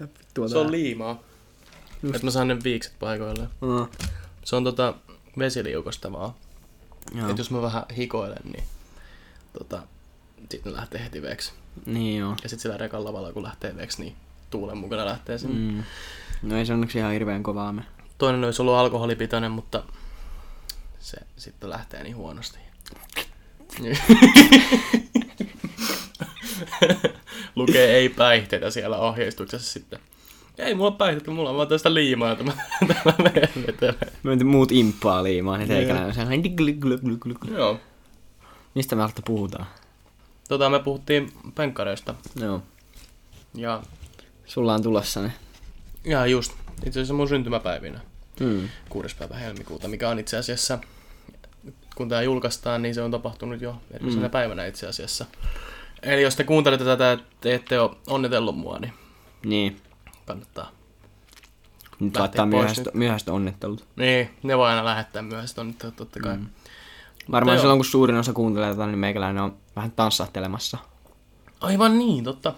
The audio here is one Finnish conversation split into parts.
Mitä vittua Se on liimaa. Että mä saan ne viikset paikoilleen. Mm. Se on tota vesiliukostavaa. Joo. Et jos mä vähän hikoilen, niin tota, sitten ne lähtee heti veksi. Niin joo. Ja sitten sillä rekan lavalla, kun lähtee veksi, niin tuulen mukana lähtee sinne. Mm. No ei se onneksi ihan hirveän kovaa me. Toinen olisi ollut alkoholipitoinen, mutta se sitten lähtee niin huonosti. Lukee ei päihteitä siellä ohjeistuksessa sitten. Ei mulla päihteitä, mulla on vaan tästä liimaa, jota mä täällä vetelen. Me muut imppaa liimaa, niin teikäläinen on sellainen. Joo. Mistä me alta puhutaan? Tota, me puhuttiin penkkareista. Joo. Ja, Sulla on tulossa ne. ja just, itse asiassa mun syntymäpäivinä. Mm. 6. päivä helmikuuta, mikä on itse asiassa, kun tämä julkaistaan, niin se on tapahtunut jo edellisenä mm. päivänä itse asiassa. Eli jos te kuuntelette tätä, että te ette ole onnitellut mua, niin Niin. kannattaa. Nyt laittaa myöhäistä, myöhäistä onnittelut. Niin, ne voi aina lähettää myös onnittelut totta kai. Mm. Varmaan silloin, kun suurin osa kuuntelee tätä, niin meikäläinen on vähän tanssahtelemassa. Aivan niin, totta.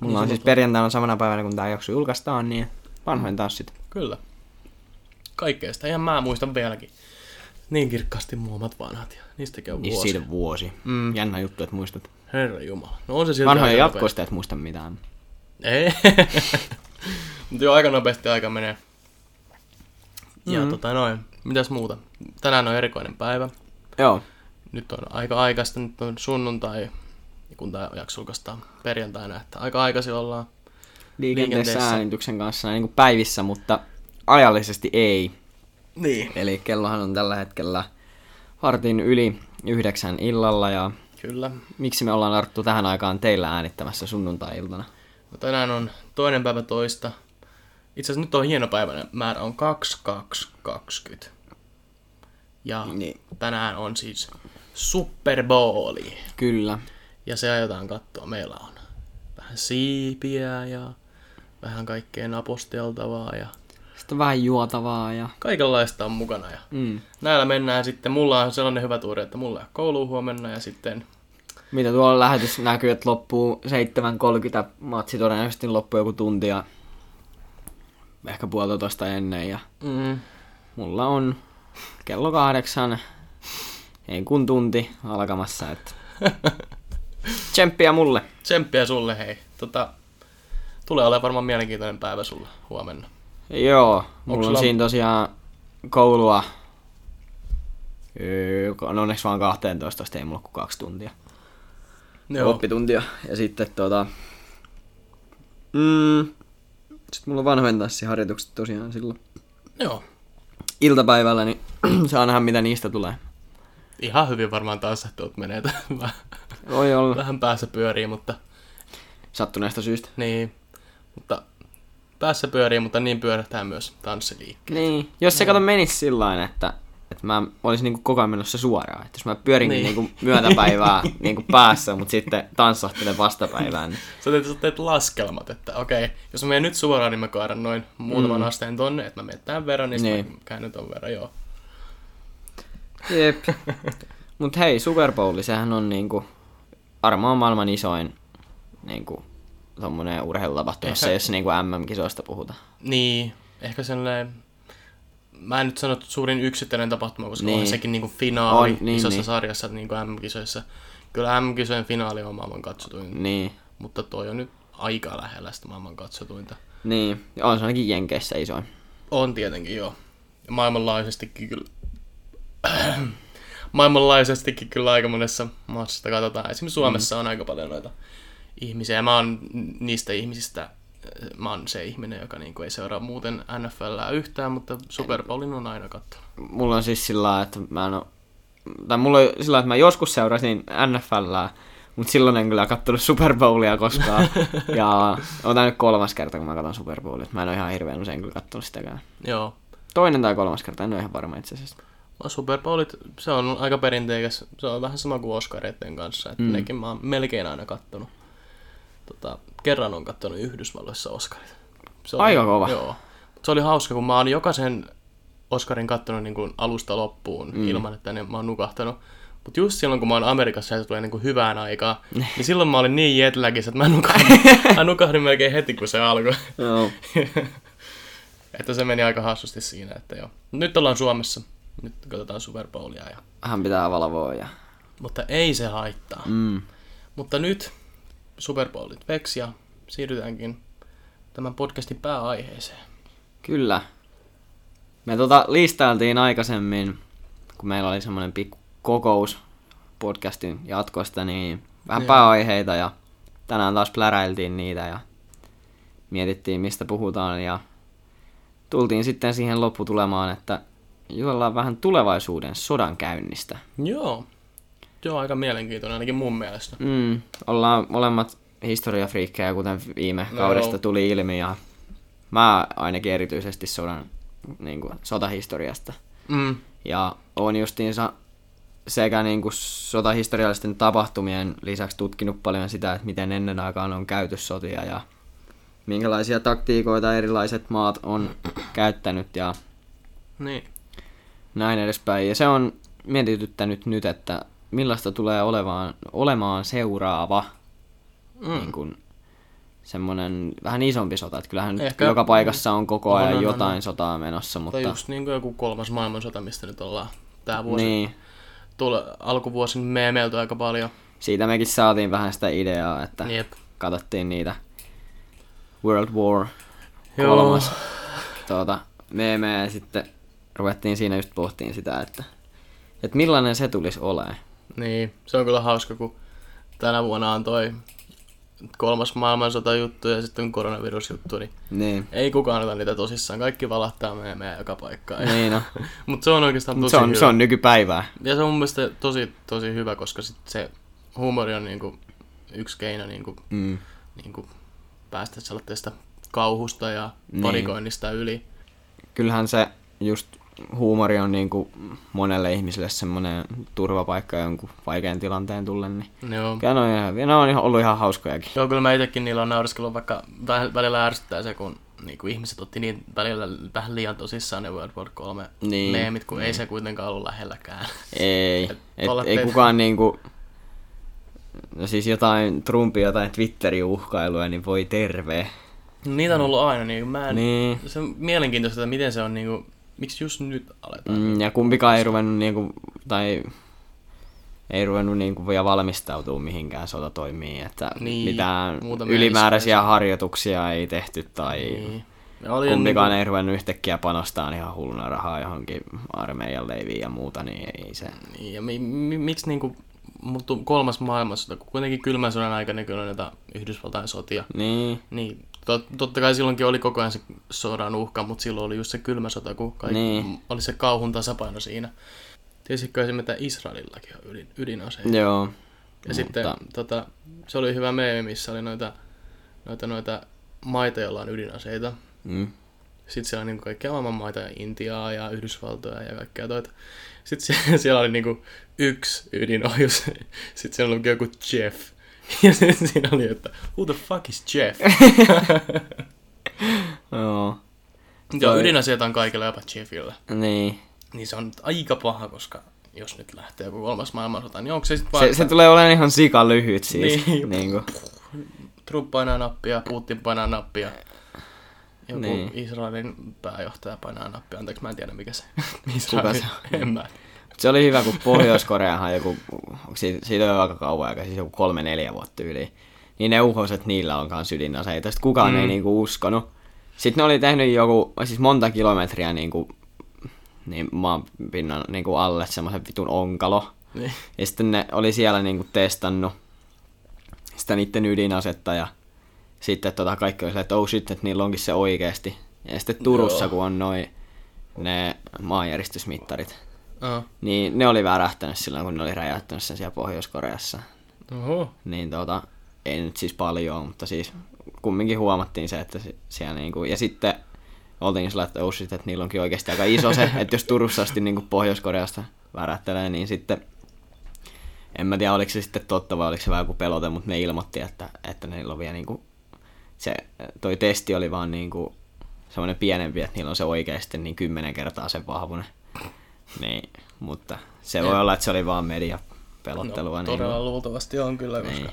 Mulla on siis perjantaina samana päivänä, kun tämä jakso julkaistaan, niin vanhoin tanssit. Kyllä. Kaikkea sitä, ihan mä muistan vieläkin. Niin kirkkaasti muomat vanhat ja niistäkin on Niin vuosi. siitä vuosi. Mm. Jännä juttu, että muistat. Herra Jumala. No on se silti Vanhoja jatkoista et muista mitään. Ei. Mutta joo, aika nopeasti aika menee. Ja Mm. tota noin, mitäs muuta? Tänään on erikoinen päivä. Joo. Nyt on aika aikaista, nyt on sunnuntai, kun tämä jakso julkaistaan perjantaina, että aika aikaisin ollaan. Liikenteessä Liikenteessä. äänityksen kanssa niin kuin päivissä, mutta ajallisesti ei. Niin. Eli kellohan on tällä hetkellä vartin yli yhdeksän illalla ja Kyllä. miksi me ollaan Arttu tähän aikaan teillä äänittämässä sunnuntai-iltana? No tänään on toinen päivä toista. Itse asiassa nyt on hieno päivä, määrä on 2220. Ja Niin. tänään on siis Super Bowli. Kyllä. Ja se aiotaan katsoa. Meillä on vähän siipiä ja vähän kaikkea naposteltavaa ja Sitten vähän juotavaa ja... kaikenlaista on mukana. Ja Mm. näillä mennään sitten. Mulla on sellainen hyvä tuuri, että mulla ole koulu huomenna ja sitten Mitä tuolla lähetys näkyy, että loppuu 7.30 matsi todennäköisesti loppuu joku tunti ja ehkä puolitoista ennen ja mm, mulla on kello kahdeksan, ei kun tunti alkamassa, että tsemppiä mulle. tsemppiä sulle hei. Tota, tulee olemaan varmaan mielenkiintoinen päivä sulla huomenna. Joo, mulla on sulla- siinä tosiaan koulua, öö, on onneksi vaan 12, tosta ei mulla kuin kaksi tuntia. Joo. oppituntia. Ja sitten tota... Mm, sitten mulla on vanhojen tanssiharjoitukset tosiaan silloin Joo. iltapäivällä, niin saa nähdä mitä niistä tulee. Ihan hyvin varmaan taas, että tuot menee vähän, Voi olla. vähän päässä pyörii, mutta Sattuneesta syystä. niin. Mutta päässä pyörii, mutta niin pyörähtää myös tanssiliikkeet. Niin. Jos se kato menisi sillä että, että mä olisin niinku koko ajan menossa suoraan. Että jos mä pyörinkin Niin. niin. niinku myötäpäivää niinku päässä, mutta sitten tanssahtelen vastapäivään. Niin. Sä teet, sä teet laskelmat, että okei, jos mä menen nyt suoraan, niin mä kaadan noin muutaman Mm. asteen tonne, että mä menen tämän verran, niin, niin. Niin. mä käännyn ton verran, joo. Jep. Mut hei, Super Bowl, sehän on niinku varmaan maailman isoin niinku tommonen urheilutapahtuma, Ehkä- jos niinku MM-kisoista puhutaan. Niin, ehkä sellainen... Mä en nyt sano, että suurin yksittäinen tapahtuma, koska niin. Niin. on sekin niinku finaali On, niin, isossa niin. sarjassa niin kuin M-kisoissa. Kyllä M-kisojen finaali on maailman katsotuin, Niin. mutta toi on nyt aika lähellä sitä maailman katsotuinta. Niin, ja on se ainakin Jenkeissä isoin. On tietenkin joo. Ja maailmanlaajuisestikin kyllä... maailmanlaajuisestikin kyllä aika monessa maassa sitä katsotaan. Esimerkiksi Suomessa mm. on aika paljon noita ihmisiä. Ja mä oon niistä ihmisistä, mä oon se ihminen, joka niinku ei seuraa muuten NFLää yhtään, mutta Super Bowlin on aina katsonut. Mulla on siis sillä että mä en oo... Tai mulla on sillä että mä joskus seurasin NFLää, mutta silloin en kyllä kattonut Super Bowlia koskaan. ja on tää nyt kolmas kerta, kun mä katson Super Bowlia. Mä en oo ihan hirveän usein kyllä kattonut sitäkään. Joo. Toinen tai kolmas kerta, en oo ihan varma itse asiassa. No Super Bowlit, se on aika perinteikäs. Se on vähän sama kuin Oscareiden kanssa, että. Mm. nekin mä oon melkein aina kattonut. Tota, kerran on kattonut Yhdysvalloissa Oscarit. Se oli- Aika kova. Joo. Se oli hauska, kun mä oon jokaisen Oscarin kattonut niin kuin alusta loppuun mm. ilman, että ne, mä oon nukahtanut. Mutta just silloin, kun mä oon Amerikassa ja se tulee niinku hyvään aikaan, niin silloin mä olin niin jetläkissä, että mä nukahdin, mä nukahdin melkein heti, kun se alkoi. Joo. että se meni aika hassusti siinä, että joo. Nyt ollaan Suomessa. Nyt katsotaan Super Bowlia. Ja... Hän pitää valvoa ja... Mutta ei se haittaa. Mm. Mutta nyt Super Bowlit veksi ja siirrytäänkin tämän podcastin pääaiheeseen. Kyllä. Me tota listailtiin aikaisemmin, kun meillä oli semmoinen pikku kokous podcastin jatkosta, niin vähän Joo. pääaiheita ja tänään taas pläräiltiin niitä ja mietittiin mistä puhutaan ja tultiin sitten siihen lopputulemaan, että jutellaan vähän tulevaisuuden sodan käynnistä. Joo. On aika mielenkiintoinen ainakin mun mielestä. Mm, ollaan molemmat historiafriikkejä, kuten viime No kaudesta joo. tuli ilmi ja mä ainakin erityisesti sodan niin kuin, sotahistoriasta. Mm. Ja on justiinsa sekä niin kuin sotahistoriallisten tapahtumien lisäksi tutkinut paljon sitä, että miten ennen aikaan on käyty sotia ja minkälaisia taktiikoita erilaiset maat on käyttänyt ja Niin. näin edespäin. Ja se on mietityttänyt nyt, että millaista tulee olevaan, olemaan seuraava Mm. niin kuin, semmoinen vähän isompi sota. Että kyllähän Ehkä- joka paikassa on koko ajan on, jotain on. sotaa menossa, mutta Tai just niin kuin joku kolmas maailmansota, mistä nyt ollaan tää vuosi. niin, Tule, alkuvuosin meemeilty aika paljon. siitä mekin saatiin vähän sitä ideaa, että Jep. katsottiin niitä World War Joo. kolmas tuota, meemejä ja sitten ruvettiin siinä just pohtiin sitä, että, että millainen se tulisi olemaan. Niin, se on kyllä hauska, kun tänä vuonna on toi kolmas maailmansota juttu ja sitten koronavirusjuttu, niin Niin, ei kukaan ota niitä tosissaan. Kaikki valahtaa meemejä joka paikkaan. niin no. Mutta se on oikeastaan tosi se, on, hyvä. se on nykypäivää. Ja se on mun mielestä tosi, tosi hyvä, koska sit se huumori on niinku yksi keino niinku, Mm. niinku päästä sellaisesta kauhusta ja Niin. panikoinnista yli. Kyllähän se just huumori on niin kuin monelle ihmiselle semmoinen turvapaikka jonkun vaikean tilanteen tullen. Niin. Joo. Kyllä ne on, ihan, ne on ihan ollut ihan hauskojakin. Joo, kyllä mä itekin niillä on naureskellut, vaikka välillä ärsyttää se, kun niinku ihmiset otti niin välillä vähän liian tosissaan ne World War 3 Niin, meemit, kun ei se kuitenkaan ollut lähelläkään. Ei, Et et, ei kukaan niinku... No siis jotain Trumpia, jotain Twitterin uhkailuja, niin voi terve. Niitä on ollut aina, niin mä en, Niin. se on mielenkiintoista, että miten se on niinku, miksi just nyt aletaan. Mm, ja kumpikaan ei ruvennut niinku, tai ei ruvennut niinku vielä valmistautua mihinkään sotatoimiin, että Niin, mitään ylimääräisiä harjoituksia ei tehty tai Niin. Oli kumpikaan niinku, ei ruvennut yhtäkkiä panostaa ihan hulluna rahaa johonkin armeijan leiviin ja muuta, niin ei se. Niin, ja mi, mi, miksi niinku, kolmas maailmansota, kun kuitenkin kylmän sodan aikana kyllä on näitä Yhdysvaltain sotia. Niin, Niin, tot, totta kai silloinkin oli koko ajan se sodan uhka, mutta silloin oli just se kylmä sota, kun kaikki, Niin. oli se kauhun tasapaino siinä. Tiesitkö esimerkiksi, että Israelillakin on ydin, ydinaseita? joo. Ja mutta- sitten tota, se oli hyvä meemi, missä oli noita, noita, noita maita, joilla on ydinaseita. Mm. Sitten siellä on niinku kaikkia maailman maita, ja Intiaa ja Yhdysvaltoja ja kaikkea toita. Sitten siellä, siellä oli niinku yksi ydinohjus. Sitten siellä oli joku Jeff. Ja sitten siinä oli, että who the fuck is Jeff? Joo. Joo, Toi- on kaikilla, jopa Jeffillä. Niin. Niin se on nyt aika paha, koska jos nyt lähtee joku kolmas maailmansota, niin onko se sitten vaan, Se, se tulee olemaan ihan sika lyhyt siis. Niin. Niin. kuin. Trump painaa nappia, Putin painaa nappia, joku Niin. Israelin pääjohtaja painaa nappia. Anteeksi, mä en tiedä mikä se Kuka Israelin, se en mä. Se oli hyvä, kun Pohjois-Koreahan joku, siitä, siitä on aika kauan aika, siis joku kolme neljä vuotta yli. Niin ne uhos, että niillä on kans ydinaseita. Sitten kukaan Mm. ei niinku uskonut. Sitten ne oli tehnyt joku, siis monta kilometriä niinku, niin maanpinnan niinku alle semmoisen vitun onkalo. Niin. Ja sitten ne oli siellä niinku testannut sitä niiden ydinasetta ja sitten tota kaikki oli silleen, että oh shit, että niillä onkin se oikeesti. Ja sitten Turussa, Joo. kun on noin ne maanjäristysmittarit, Niin ne oli värähtänyt silloin, kun ne oli räjähtänyt sen siellä Pohjois-Koreassa. Oho. Niin tota, ei nyt siis paljon, mutta siis kumminkin huomattiin se, että siellä niinku, ja sitten oltiin sillä, että oh shit, että niillä onkin oikeasti aika iso se, että jos Turussa asti niinku Pohjois-Koreasta värähtelee, niin sitten en mä tiedä, oliko se sitten totta vai oliko se vähän joku pelote, mutta ne ilmoitti, että, että niillä on vielä niinku, se, toi testi oli vaan niinku semmoinen pienempi, että niillä on se oikeasti niin kymmenen kertaa sen vahvuinen. Niin, mutta se voi olla, että se oli vaan media, pelottelua. No, niin todella kuin- luultavasti on kyllä, koska Niin.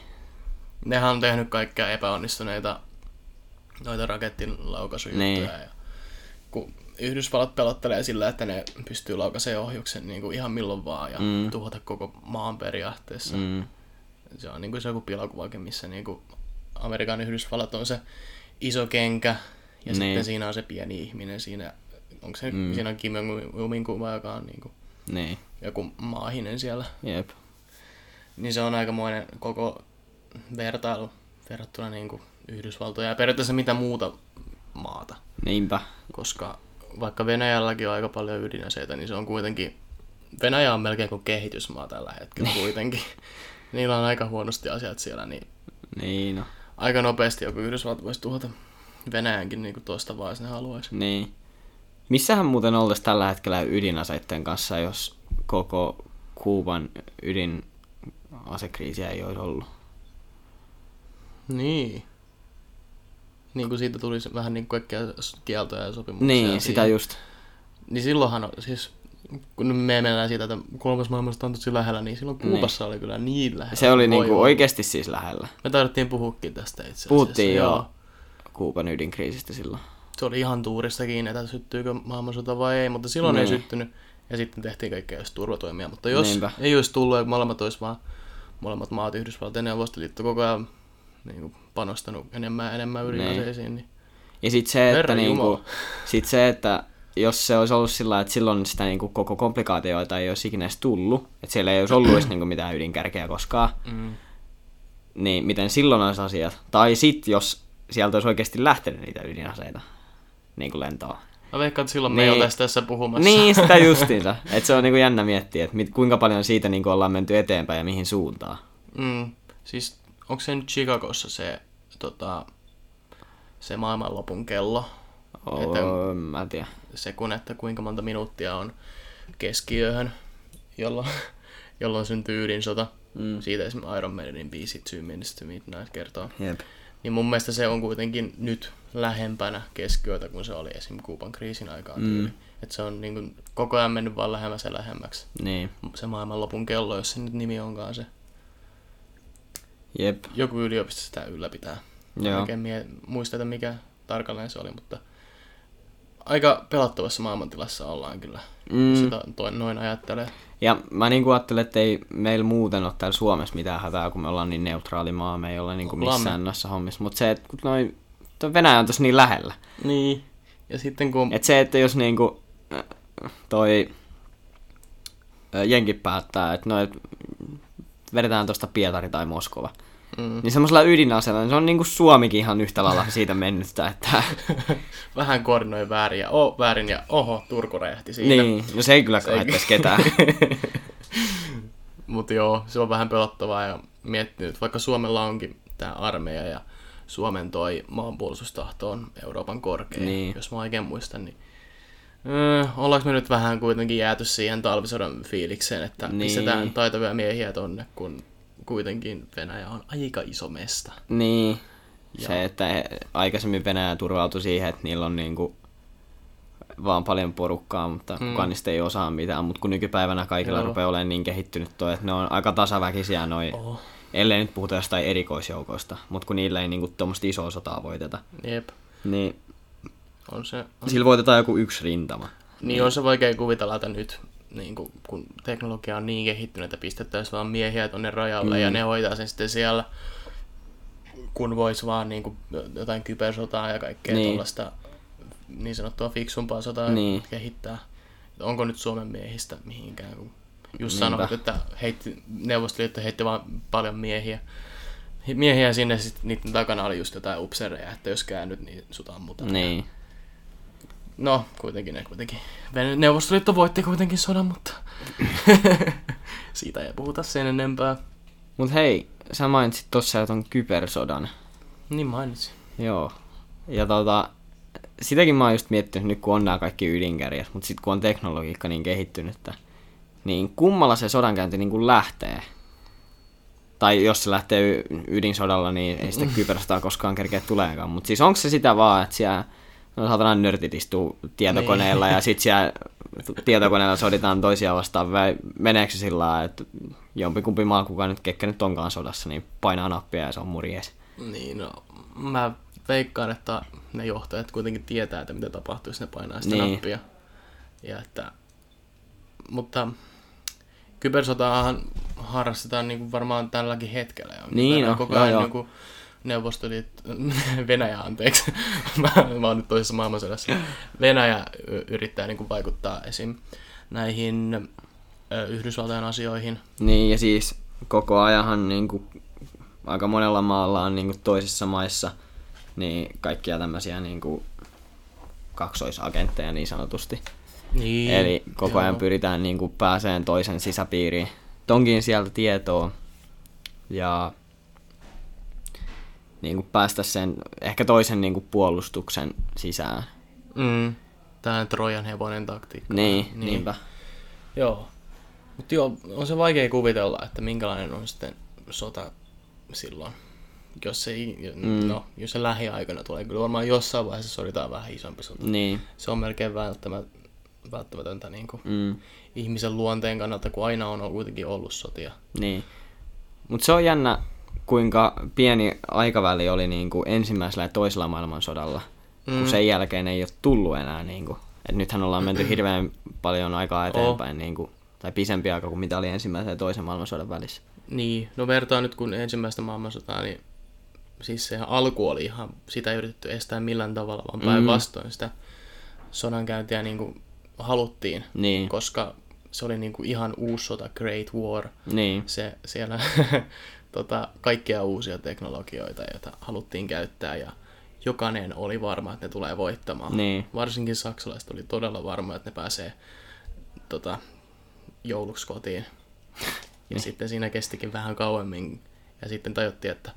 nehän on tehnyt kaikkia epäonnistuneita noita rakettilaukaisujuttuja. Niin. Ja kun Yhdysvallat pelottelee sillä, että ne pystyy laukaisemaan ohjuksen niin kuin ihan milloin vaan ja Mm. tuhota koko maan periaatteessa. Mm. Se on niin kuin se joku pilakuvake, missä niin kuin Amerikan Yhdysvallat on se iso kenkä ja Niin. sitten siinä on se pieni ihminen siinä. Onko se, Mm. siinä on Kim Jong-unin kuva, joka on niin kuin niin, joku maahinen siellä. jep. Niin se on aikamoinen koko vertailu verrattuna niin kuin Yhdysvaltoja ja periaatteessa mitä muuta maata. Niinpä. Koska vaikka Venäjälläkin on aika paljon ydinaseita, niin se on kuitenkin... Venäjä on melkein kuin kehitysmaa tällä hetkellä kuitenkin. Niillä on aika huonosti asiat siellä, niin Niin, no. aika nopeasti joku Yhdysvalta voisi tuhota Venäjänkin niin kuin tuosta vaan, jos ne haluaisi. Niin. Missähän muuten oltaisiin tällä hetkellä ydinaseiden kanssa, jos koko Kuuban ydinasekriisiä ei olisi ollut? Niin. Niin kuin siitä tulisi vähän niin kuin kaikkia kieltoja ja sopimuksia. Niin, siihen. sitä just. Niin silloinhan, siis kun me mennään siitä, että kolmas maailmasta on tosi lähellä, niin silloin Kuubassa oli kyllä niin lähellä. Se oli Voi niinku voi. oikeasti siis lähellä. Me taidettiin puhukin tästä itse asiassa. Puhuttiin joo Kuuban ydinkriisistä silloin. Se oli ihan tuurista kiinni, että syttyykö maailmansota vai ei, mutta silloin ei Niin. syttynyt. Ja sitten tehtiin kaikkea just turvatoimia. Mutta jos Niinpä. Ei olisi tullut ja molemmat olisi vaan molemmat maat, Yhdysvallat ja Neuvostoliitto koko ajan niin kuin panostanut enemmän ja enemmän ydinaseisiin, niin Ja sit se, että niinku, Jumala. sit se, että jos se olisi ollut sillä että silloin sitä niinku koko komplikaatioita ei olisi ikinä edes tullut, että siellä ei olisi ollut edes niinku mitään ydinkärkeä koskaan, mm, niin miten silloin olisi asiat? Tai sit, jos sieltä olisi oikeasti lähtenyt niitä ydinaseita niin kuin lentoon. Mä veikkaan, että silloin me Niin. ei oltaisi tässä puhumassa. Niin, sitä justiinsa. että se on niinku jännä miettiä, että mit, kuinka paljon siitä niinku ollaan menty eteenpäin ja mihin suuntaan. Mm, siis onko se nyt Chicagossa se, tota, se maailmanlopun kello? Oh, mä en tiedä. Se kun, että kuinka monta minuuttia on keskiyöhön, jolloin, jolloin syntyy ydinsota. Mm. Siitä esimerkiksi Iron Maidenin biisi Two Minutes to Midnight kertoo. Jep. Niin mun mielestä se on kuitenkin nyt lähempänä keskiyötä kuin se oli esim. Kuuban kriisin aikaan Mm. tyyli. Että se on niin kuin koko ajan mennyt vaan lähemmäs ja lähemmäksi. Niin. Se maailmanlopun kello, jos se nyt nimi onkaan se. Jep. Joku yliopisto sitä ylläpitää. Joo. oikein mie- muista, että mikä tarkalleen se oli, mutta aika pelottavassa maailmantilassa ollaan kyllä. Mm. Mm. Sitä toi, noin ajattelee. Ja mä niinku ajattelen, että ei meillä muuten ole täällä Suomessa mitään hätää, kun me ollaan niin neutraali maa, me ei olla niinku Ollaan missään noissa hommissa. Mutta se, että kun noi, toi Venäjä on tossa niin lähellä. Niin. Ja sitten kun... Et se, että jos niinku äh, toi äh, jenki päättää, että no, et vedetään tosta Pietari tai Moskova, Mm, niin semmoisella ydinaseella, niin se on niinku Suomikin ihan yhtä lailla siitä mennyttä, että vähän koordinoi väärin ja oh, väärin ja oho, Turku räjähti siinä. niin, no se ei kyllä haittaisi ketään. Mutta joo, se on vähän pelottavaa ja miettinyt, että vaikka Suomella onkin tämä armeija ja Suomen toi maanpuolustustahto on Euroopan korkein, Niin. jos mä oikein muistan, niin öö, ollaanko me nyt vähän kuitenkin jääty siihen talvisodan fiilikseen, että niin. pistetään taitavia miehiä tonne, kun kuitenkin Venäjä on aika iso mesta. Niin, Ja- se, että he- aikaisemmin Venäjä turvautui siihen, että niillä on niinku vaan paljon porukkaa, mutta mm. kukaan niistä ei osaa mitään. Mutta kun nykypäivänä kaikilla Joo. rupeaa olemaan niin kehittynyt toi, että ne on aika tasaväkisiä noi, oh. Ellei nyt puhuta jostain erikoisjoukoista, mutta kun niillä ei niinku tuommoista isoa sotaa voiteta, Jep, niin on se, on, sillä voitetaan joku yksi rintama. niin on se vaikea kuvitella, että nyt niin kun, kun teknologia on niin kehittynyt, että pistettäisiin vaan miehiä tonne rajalle mm. ja ne hoitaa sen sitten siellä, kun vois vaan niin kuin, jotain kybersotaa ja kaikkea Niin. niin. tuollaista niin sanottua fiksumpaa sotaa Niin. kehittää. Onko nyt Suomen miehistä mihinkään, kun just Niinpä. sanoit, että heitti, Neuvostoliitto heitti vaan paljon miehiä. Miehiä sinne, sitten niiden takana oli just jotain upsereja, että jos käännyt, niin sut ammutaan. Niin. No, kuitenkin ne kuitenkin. Neuvostoliitto voitti kuitenkin sodan, mutta siitä ei puhuta sen enempää. Mut hei, sä mainitsit tossa jo ton kybersodan. Niin mainitsin. Joo. Ja tota, sitäkin mä oon just miettinyt nyt, kun on nämä kaikki ydinkärjät, mutta sitten kun on teknologiikka niin kehittynyttä, niin kummalla se sodankäynti niin kuin lähtee? Tai jos se lähtee ydinsodalla, niin ei sitä kybersotaa koskaan kerkeä tuleekaan. Mutta siis onko se sitä vaan, että siellä no, saatana nörtit istuu tietokoneella ja sitten siellä tietokoneella soditaan toisia vastaan vai meneekö se sillä lailla, että jompikumpi maa, kuka nyt kekkä nyt onkaan sodassa, niin painaa nappia ja se on murjees. Niin, no mä veikkaan, että ne johtajat kuitenkin tietää, että mitä tapahtuu, jos ne painaa sitä Niin. nappia. Ja että, mutta kybersotaahan harrastetaan niin kuin varmaan tälläkin hetkellä. jonkin Niin no, Koko joo, ajan joo. niin kuin Neuvostoliitto, Venäjä anteeksi, mä, mä oon nyt toisessa maailmansodassa. Venäjä yrittää niin kuin vaikuttaa esim. näihin ö, Yhdysvaltain asioihin. Niin, ja siis koko ajanhan niin kuin, aika monella maalla on niin kuin toisissa maissa niin kaikkia tämmöisiä niin kuin, kaksoisagentteja niin sanotusti. Niin, Eli koko ajan joo. pyritään niin kuin, pääseen toisen sisäpiiriin. Tonkin sieltä tietoa ja niin kuin, päästä sen ehkä toisen niin kuin, puolustuksen sisään. Mm, Tää Trojan hevonen taktiikka. Niin, niin. niinpä. Joo. Mutta joo, on se vaikea kuvitella, että minkälainen on sitten sota silloin. Jos se, mm. no, jos se lähiaikana tulee, kyllä varmaan jossain vaiheessa soditaan vähän isompi sota. Niin. Se on melkein välttämä, välttämätöntä niin kuin Mm. ihmisen luonteen kannalta, kun aina on kuitenkin ollut sotia. Niin. Mutta se on jännä, kuinka pieni aikaväli oli niin kuin ensimmäisellä ja toisella maailmansodalla, mm. kun sen jälkeen ei ole tullut enää. Niin kuin. Et nythän ollaan menty hirveän paljon aikaa eteenpäin, niin kuin, tai pisempi aika kuin mitä oli ensimmäisen ja toisen maailmansodan välissä. Niin, no vertaa nyt kun ensimmäistä maailmansotaa, niin siis se alku oli ihan, sitä ei yritetty estää millään tavalla, vaan päinvastoin sitä sodankäyntiä niin kuin haluttiin, Niin, koska se oli niin kuin ihan uusi sota, Great War. niin, Se, siellä tota, kaikkia uusia teknologioita, joita haluttiin käyttää ja jokainen oli varma, että ne tulee voittamaan. Niin. Varsinkin saksalaiset oli todella varma, että ne pääsee tota, jouluksi kotiin. Ja sitten siinä kestikin vähän kauemmin. Ja sitten tajuttiin, että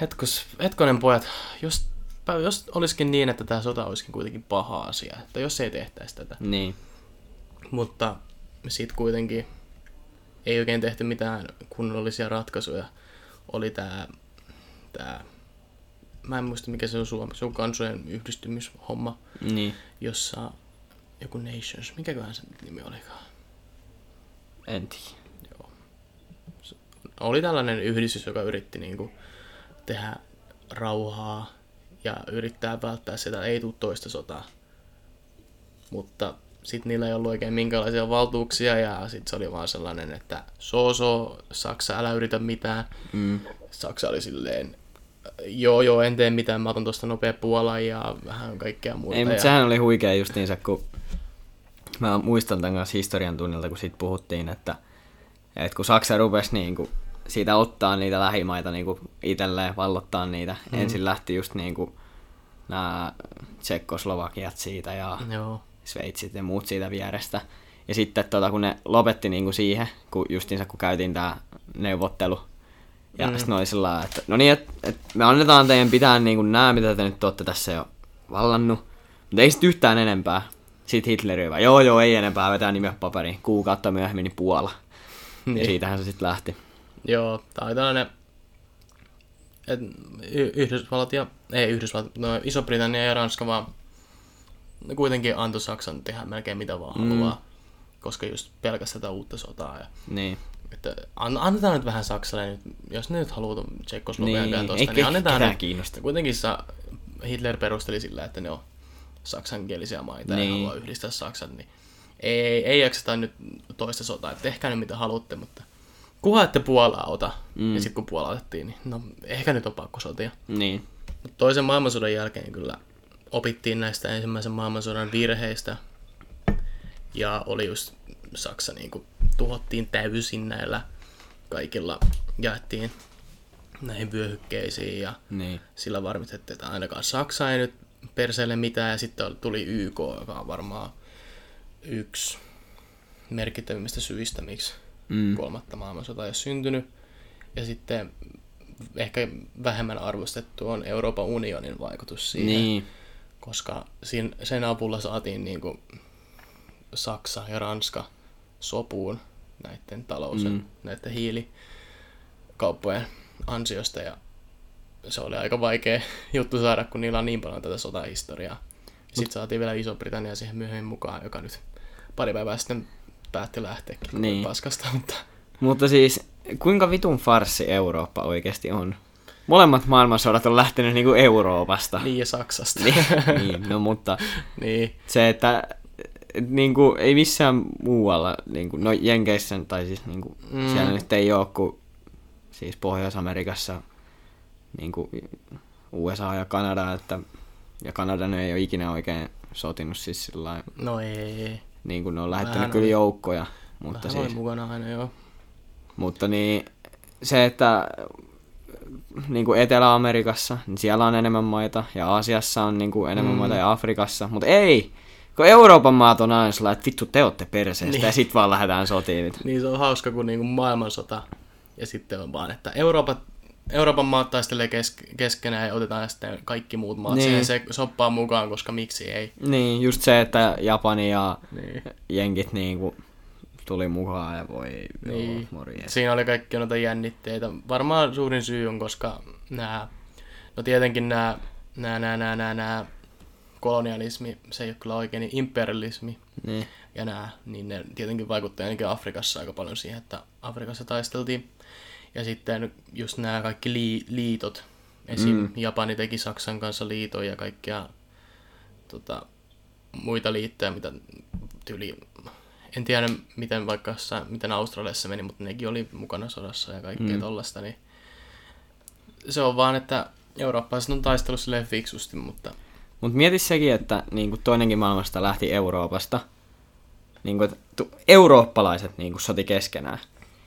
hetkos, hetkonen pojat, jos, jos olisikin niin, että tämä sota olisikin kuitenkin paha asia, että jos ei tehtäisi tätä. niin, Mutta sitten kuitenkin ei oikein tehty mitään kunnollisia ratkaisuja. Oli tämä, tää, mä en muista mikä se on suomeksi, se on kansojen yhdistymishomma, niin. jossa joku Nations, mikäköhän sen nimi olikaan? En tiedä. Oli tällainen yhdistys, joka yritti niinku tehdä rauhaa ja yrittää välttää sitä, ei tule toista sotaa. Mutta sitten niillä ei ollut oikein minkälaisia valtuuksia ja sitten se oli vaan sellainen, että so so, Saksa, älä yritä mitään. Mm. Saksa oli silleen, joo joo, en tee mitään, mä otan tuosta nopea Puolan ja vähän kaikkea muuta. Ei, ja... mutta sehän oli huikea justiinsa, kun mä muistan tämän kanssa historian tunnilta, kun siitä puhuttiin, että, että kun Saksa rupesi niin kuin siitä ottaa niitä lähimaita niin kuin itselleen, vallottaa niitä. Mm. Ensin lähti just niin kuin nämä Tsekkoslovakiat siitä ja Joo. Sveitsit ja muut siitä vierestä. Ja sitten tota, kun ne lopetti niin kuin siihen, kun justiinsa kun käytiin tämä neuvottelu, ja mm. sitten oli sillä että no niin, että et me annetaan teidän pitää niin kuin nämä, mitä te nyt olette tässä jo vallannut, mutta ei sitten yhtään enempää. Sitten Hitleri oli vaan, joo joo, ei enempää, vetää nimeä paperiin. Kuukautta myöhemmin niin Puola. Niin. Ja siitähän se sitten lähti. Joo, oli tällainen, että Yhdysvallat ja, ei Yhdysvallat, no Iso-Britannia ja Ranska vaan ne kuitenkin antoi Saksan tehdä melkein mitä vaan Mm. haluaa, koska just pelkästään tätä uutta sotaa. Ja, Niin. että an, annetaan nyt vähän Saksalle, nyt, jos ne nyt haluaa Tsekkoslovakian Niin, niin, tuosta, ke- niin annetaan ketään ne. kiinnosta. Kuitenkin sa, Hitler perusteli sillä, että ne on saksankielisiä maita Niin. ja haluaa yhdistää Saksan, niin ei, ei, ei jakseta nyt toista sotaa, että tehkää nyt mitä haluatte, mutta kunhan ette Puolaa ota. Mm. Ja sitten kun Puola otettiin, niin no ehkä nyt on pakko sotia. Niin. Mut toisen maailmansodan jälkeen kyllä opittiin näistä ensimmäisen maailmansodan virheistä. Ja oli just Saksa niin kuin tuhottiin täysin näillä kaikilla, jaettiin näihin vyöhykkeisiin ja Niin. sillä varmistettiin, että ainakaan Saksa ei nyt perseelle mitään. Ja sitten tuli YK, joka on varmaan yksi merkittävimmistä syistä, miksi Mm. kolmatta maailmansotaa ei ole syntynyt. Ja sitten ehkä vähemmän arvostettu on Euroopan unionin vaikutus siihen, Niin. Koska sin- sen avulla saatiin niin kuin Saksa ja Ranska sopuun näiden talous- mm. näiden hiilikauppojen ansiosta ja se oli aika vaikea juttu saada, kun niillä on niin paljon tätä sotahistoriaa. Sitten saatiin vielä Iso-Britannia siihen myöhemmin mukaan, joka nyt pari päivää sitten päätti lähteäkin Niin. paskasta, mutta Mutta siis, kuinka vitun farssi Eurooppa oikeasti on? Molemmat maailmansodat on lähtenyt niinku Euroopasta. Niin ja Saksasta. niin, niin, no mutta niin. se, että niin kuin, ei missään muualla, niin kuin, no Jenkeissä, tai siis niin kuin, mm. siellä nyt ei ole kuin siis Pohjois-Amerikassa niin kuin USA ja Kanada, että, ja Kanada ei ole ikinä oikein sotinut siis sillä No ei. Niin kuin ne on lähettänyt Vähän kyllä oli, joukkoja. Mutta siis, mukana aina, joo. Mutta niin, se, että niin kuin Etelä-Amerikassa, niin siellä on enemmän maita, ja Aasiassa on niin kuin enemmän mm. maita, ja Afrikassa, mutta ei! Kun Euroopan maat on aina sellainen, että vittu te ootte perseestä, niin. ja sit vaan lähdetään sotiin. Niin se on hauska, kun niinku maailmansota, ja sitten on vaan, että Euroopan, Euroopan maat taistelee kesk- keskenään ja otetaan sitten kaikki muut maat niin. siihen se soppaa mukaan, koska miksi ei. Niin, just se, että Japani ja niin. jenkit niinku tuli mukaan ja voi niin. joo, Siinä oli kaikki noita jännitteitä. Varmaan suurin syy on, koska nämä, no tietenkin nämä, nämä, nämä, nämä, nämä, nämä kolonialismi, se ei ole kyllä oikein, niin imperialismi niin. ja nämä, niin ne tietenkin vaikuttaa ainakin Afrikassa aika paljon siihen, että Afrikassa taisteltiin. Ja sitten just nämä kaikki lii, liitot, esim. Mm. Japani teki Saksan kanssa liiton ja kaikkia tota, muita liittoja, mitä tyyli, en tiedä miten vaikka miten Australiassa meni, mutta nekin oli mukana sodassa ja kaikkea mm. tollasta, niin se on vaan, että eurooppalaiset on taistellut silleen fiksusti, mutta mutta mieti sekin, että niin kuin toinenkin maailmasta lähti Euroopasta. Niin kuin, että eurooppalaiset niin kuin soti keskenään.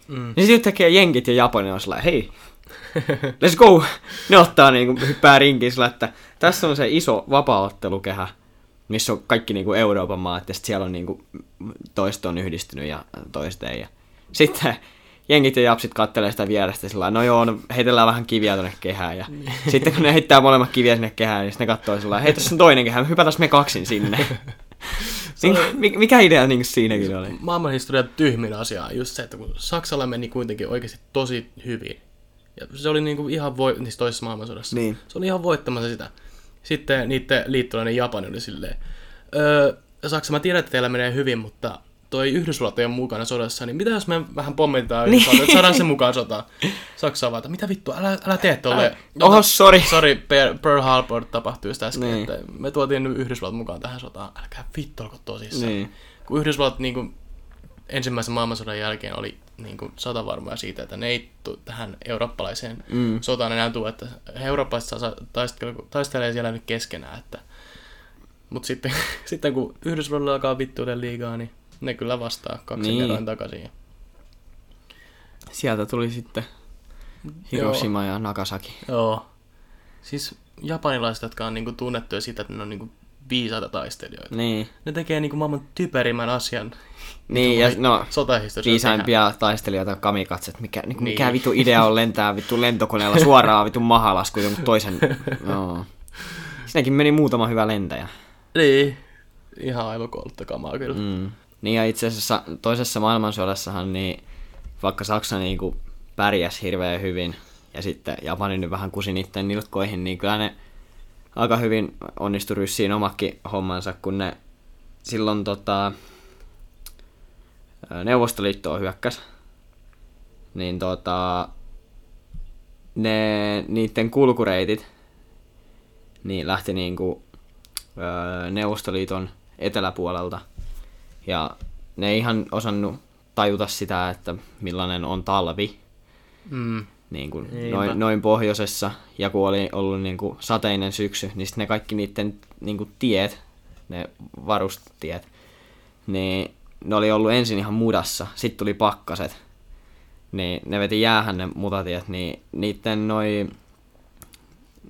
Mm. Niin sitten tekee jenkit ja Japani on sellainen, hei, let's go! Ne ottaa niin kuin, hyppää rinkiin sillä, että tässä on se iso vapaaottelukehä, missä on kaikki niin kuin Euroopan maat, ja sitten siellä on niin kuin, toiset on yhdistynyt ja toiset ei. Ja sitten jengit ja japsit kattelee sitä vierestä sillä no joo, no heitellään vähän kiviä tuonne kehään. Ja niin. sitten kun ne heittää molemmat kiviä sinne kehään, niin sitten ne katsoo sillä hei, on toinen kehä, hypätäs me kaksin sinne. niin, mikä idea niin siinäkin oli? Maailmanhistorian tyhmin asia on just se, että kun Saksalla meni kuitenkin oikeasti tosi hyvin. Ja se oli niinku ihan voi, siis toisessa maailmansodassa. Niin. Se oli ihan voittamassa sitä. Sitten niiden liittolainen Japani oli silleen, öö, Saksa, mä tiedän, että teillä menee hyvin, mutta toi Yhdysvallat ei ole mukana sodassa, niin mitä jos me vähän pommitetaan niin. että saadaan sen mukaan sotaan? Saksa vaan, mitä vittu, älä, älä tee tolle. Oho, sorry. Sorry, Pearl Harbor tapahtui just äsken, niin. että me tuotiin Yhdysvallat mukaan tähän sotaan. Älkää vittu olko tosissaan. Niin. Kun Yhdysvallat niin kuin, ensimmäisen maailmansodan jälkeen oli niin kuin, satavarmoja siitä, että ne ei tule tähän eurooppalaiseen mm. sotaan enää tule, että eurooppalaiset taistelee, taistelee siellä nyt keskenään, että mutta sitten, sitten kun Yhdysvallat alkaa vittuuden liigaa, niin ne kyllä vastaa kaksi niin. kerran takaisin. Sieltä tuli sitten Hiroshima Joo. ja Nagasaki. Joo. Siis japanilaiset, jotka on niinku tunnettuja siitä, että ne on niinku viisaita taistelijoita. Niin. Ne tekee niinku maailman typerimmän asian. Niin, ja no, viisaimpia taistelijoita kamikatset. Mikä, niinku, niin. mikä vitu idea on lentää vittu lentokoneella suoraan vittu mahalasku jonkun toisen. no. Siinäkin meni muutama hyvä lentäjä. Niin. Ihan aivan kamaa kyllä. Mm. Niin ja itse asiassa toisessa maailmansodassahan niin vaikka Saksa niin kuin pärjäs hirveän hyvin ja sitten Japani nyt vähän kusi niiden nilkkoihin, niin kyllä ne aika hyvin onnistui ryssiin omakin hommansa, kun ne silloin tota, Neuvostoliittoon hyökkäs. Niin tota, ne, niiden kulkureitit niin lähti niinku, Neuvostoliiton eteläpuolelta – ja ne ei ihan osannut tajuta sitä, että millainen on talvi. Mm. Niin kuin noin, noin pohjoisessa, ja kun oli ollut niin kuin sateinen syksy, niin sitten ne kaikki niiden niin kuin tiet, ne varustiet, niin ne oli ollut ensin ihan mudassa, sitten tuli pakkaset, niin ne veti jäähän ne mutatiet, niin niiden noin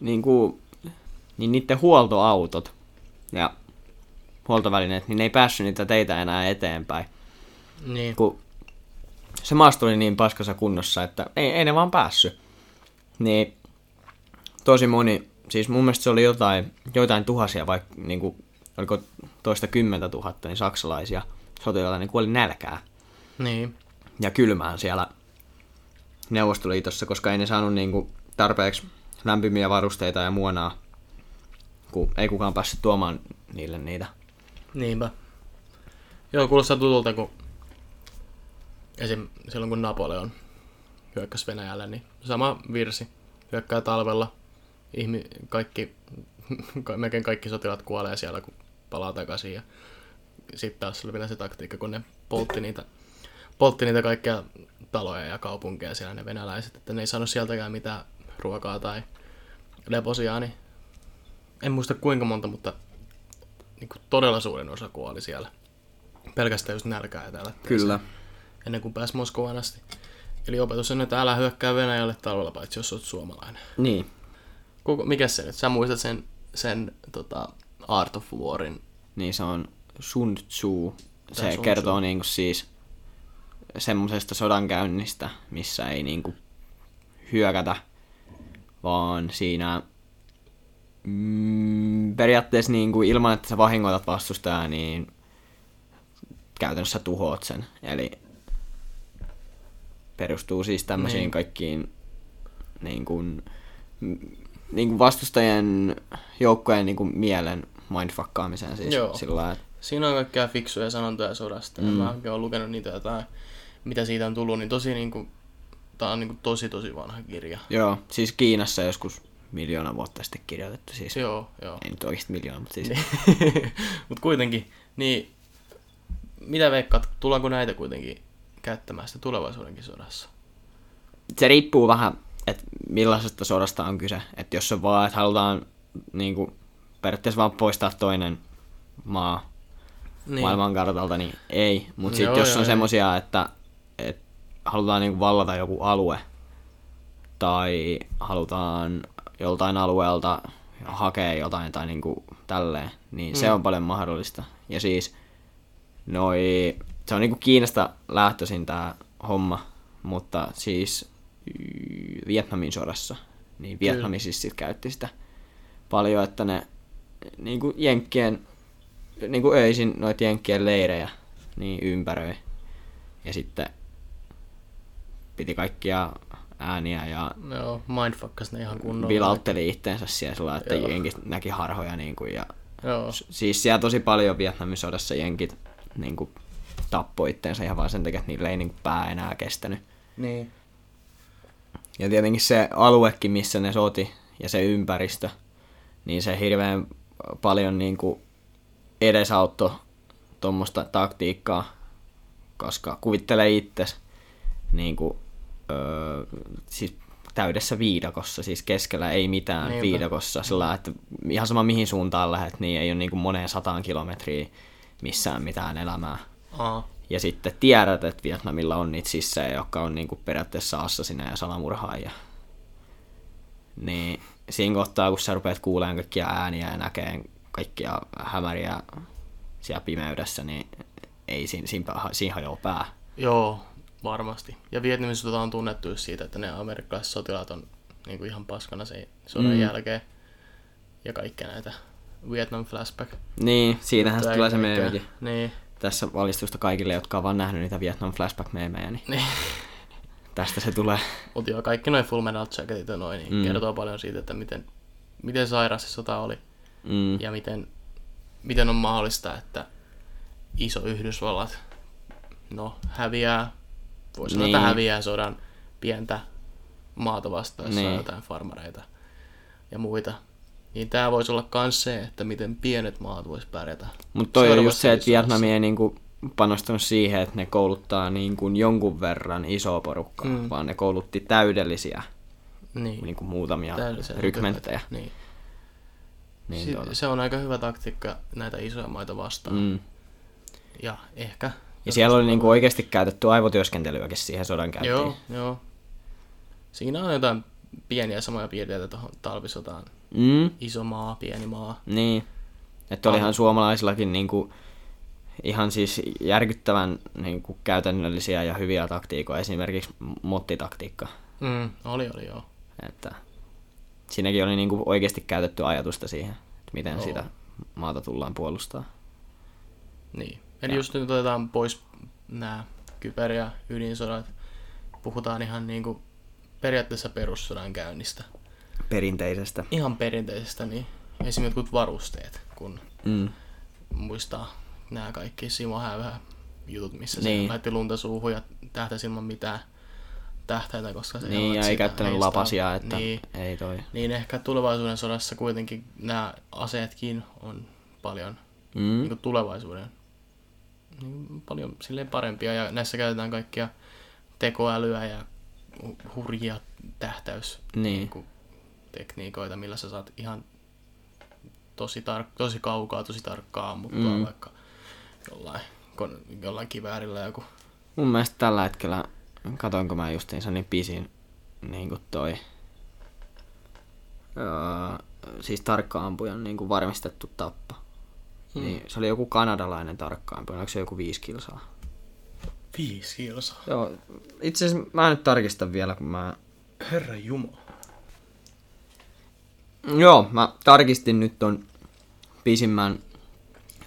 niin kuin, niin niiden huoltoautot ja huoltovälineet, niin ne ei päässyt niitä teitä enää eteenpäin. Niin. Kun se maasto oli niin paskassa kunnossa, että ei, ei ne vaan päässyt. Niin tosi moni, siis mun mielestä se oli jotain, joitain tuhansia, vaikka niin kuin, oliko toista kymmentä tuhatta, niin saksalaisia sotilaita niin kuoli nälkää. Niin. Ja kylmään siellä Neuvostoliitossa, koska ei ne saanut niin kuin, tarpeeksi lämpimiä varusteita ja muonaa, kun ei kukaan päässyt tuomaan niille niitä. Niinpä. Joo, kuulostaa tutulta, kun esim. silloin kun Napoleon hyökkäsi Venäjälle, niin sama virsi. Hyökkää talvella, ihmi, kaikki, ka- melkein kaikki sotilaat kuolee siellä, kun palaa takaisin. Ja sitten taas oli vielä se taktiikka, kun ne poltti niitä, poltti niitä kaikkia taloja ja kaupunkeja siellä ne venäläiset, että ne ei saanut sieltäkään mitään ruokaa tai leposia, niin en muista kuinka monta, mutta niin kuin todella suurin osa kuoli siellä. Pelkästään just nälkää ja. Kyllä. Ennen kuin pääsi Moskovaan asti. Eli opetus on, että älä hyökkää Venäjälle talvella, paitsi jos olet suomalainen. Niin. Kuka, mikä se nyt? Sä muistat sen, sen tota, Art of Warin. Niin se on Sun Tzu. Se Sun Tzu. kertoo niinku siis semmoisesta sodankäynnistä, missä ei niinku hyökätä, vaan siinä mm, periaatteessa niinku ilman, että sä vahingoitat vastustajaa, niin käytännössä tuhoat sen. Eli perustuu siis tämmöisiin Niin. kaikkiin niin kuin, niin kuin vastustajien joukkojen niin kuin mielen mindfuckkaamiseen siis Joo. sillä että Siinä on kaikkea fiksuja sanontoja sodasta. Mm. Ja mä oon lukenut niitä jotain, mitä siitä on tullut, niin tosi niinku, tää on niinku tosi tosi vanha kirja. Joo, siis Kiinassa joskus miljoona vuotta sitten kirjoitettu siis. Joo, joo. Ei nyt oikeasti miljoona, mutta siis. Mut kuitenkin, niin mitä veikkaat, tullaanko näitä kuitenkin käyttämään sitä tulevaisuudenkin sodassa? Se riippuu vähän, että millaisesta sodasta on kyse. Että jos on vaan, että halutaan niin kuin, periaatteessa vaan poistaa toinen maa niin. maailmankartalta, niin ei. Mutta sitten jos on ei. semmosia, että, että halutaan niin kuin vallata joku alue, tai halutaan joltain alueelta hakea jotain tai niin kuin tälleen, niin se Mm. on paljon mahdollista. Ja siis noi, se on niin kuin Kiinasta lähtöisin tämä homma, mutta siis Vietnamin sodassa, niin Vietnami siis sit käytti sitä paljon, että ne niin kuin jenkkien, niin kuin öisin noita jenkkien leirejä niin ympäröi. Ja sitten piti kaikkia ääniä ja Joo, mindfuckas ne ihan kunnolla. vilautteli itteensä siellä sillä että Joo. jenkit näki harhoja niin kuin, ja Joo, Siis siellä tosi paljon Vietnamin sodassa jenkit niin kuin, tappoi itteensä ihan vaan sen takia, että niillä ei niin pää enää kestänyt. niin. Ja tietenkin se aluekin, missä ne soti, ja se ympäristö, niin se hirveän paljon niin kuin, edesauttoi tuommoista taktiikkaa, koska kuvittele itses niin kuin, öö, siis täydessä viidakossa, siis keskellä ei mitään Niinpä. viidakossa, sillä että ihan sama mihin suuntaan lähdet, niin ei ole niin kuin moneen sataan kilometriä missään mitään elämää. Aa, Ja sitten tiedät, että Vietnamilla on niitä sissejä, jotka on niinku periaatteessa assassina ja salamurhaajia. Niin siinä kohtaa, kun sä rupeat kuulemaan kaikkia ääniä ja näkeen kaikkia hämäriä siellä pimeydessä, niin ei siinä, siinä, siinä hajoaa pää. joo, varmasti. Ja Vietnamin sota on tunnettu siitä, että ne amerikkalaiset sotilaat on niinku ihan paskana sen sodan Mm. jälkeen. Ja kaikkea näitä Vietnam flashback. Niin, siitähän se tulee se meemikin. Niin. Tässä valistusta kaikille, jotka on vaan nähnyt niitä Vietnam flashback-meemejä, niin niin. tästä se tulee. Mut joo, kaikki noin Full Metal Jacketit ja noin, niin Mm. kertoo paljon siitä, että miten, miten sairas se sota oli. Mm. Ja miten, miten on mahdollista, että iso Yhdysvallat no, häviää, voi sanoa, Niin. että häviää sodan pientä maata vastaan, Niin. jotain farmareita ja muita. Niin tää voisi olla myös se, että miten pienet maat vois pärjätä. Mutta toi on just se, että. Vietnami ei niinku panostanut siihen, että ne kouluttaa niinku jonkun verran isoa porukkaa, mm. Vaan ne koulutti täydellisiä Niin. niinku muutamia Täydellisiä rykmenttejä. Niin. Niin Si- tuota. se on aika hyvä taktiikka näitä isoja maita vastaan. mm. Ja ehkä... Ja siellä oli niinku oikeasti käytetty aivotyöskentelyäkin siihen sodan käyntiin. Joo, joo. Siinä on jotain pieniä samoja piirteitä tuohon talvisotaan. Mm, Iso maa, pieni maa. niin. Että olihan suomalaisillakin niinku ihan siis järkyttävän niinku käytännöllisiä ja hyviä taktiikoja, esimerkiksi mottitaktiikka. Mm, oli, oli joo. Että siinäkin oli niinku oikeasti käytetty ajatusta siihen, että miten Joo. sitä maata tullaan puolustaa. Niin. Eli Ja. just nyt otetaan pois nämä kyber- ja ydinsodat. Puhutaan ihan niinku periaatteessa perussodan käynnistä. Perinteisestä. Ihan perinteisestä, niin esimerkiksi jotkut varusteet, kun Mm. muistaa nämä kaikki Simo Häyhä jutut, missä Niin. niin. se laitti lunta suuhun ja tähtäisi ilman mitään tähtäitä, koska se Niin, ja ei käyttänyt lapasia, että Niin, ei toi. niin ehkä tulevaisuuden sodassa kuitenkin nämä aseetkin on paljon Mm. niin kuin tulevaisuuden niin paljon silleen parempia ja näissä käytetään kaikkia tekoälyä ja hu- hurjia tähtäys Niin. kuin tekniikoita, millä sä saat ihan tosi, tar- tosi kaukaa, tosi tarkkaa ammuttua Mm. vaikka jollain, kon- jollain kiväärillä joku. Mun mielestä tällä hetkellä, katoinko mä justiinsa, niin pisin niin kuin toi, öö, siis tarkka-ampujan niin kuin varmistettu tappo. Mm. Niin, se oli joku kanadalainen tarkka-ampuja, oliko se joku viisi kilsaa? Viisi kilsaa. Joo, itse asiassa mä nyt tarkistan vielä, kun mä... Herra Jumala. Joo, mä tarkistin nyt ton pisimmän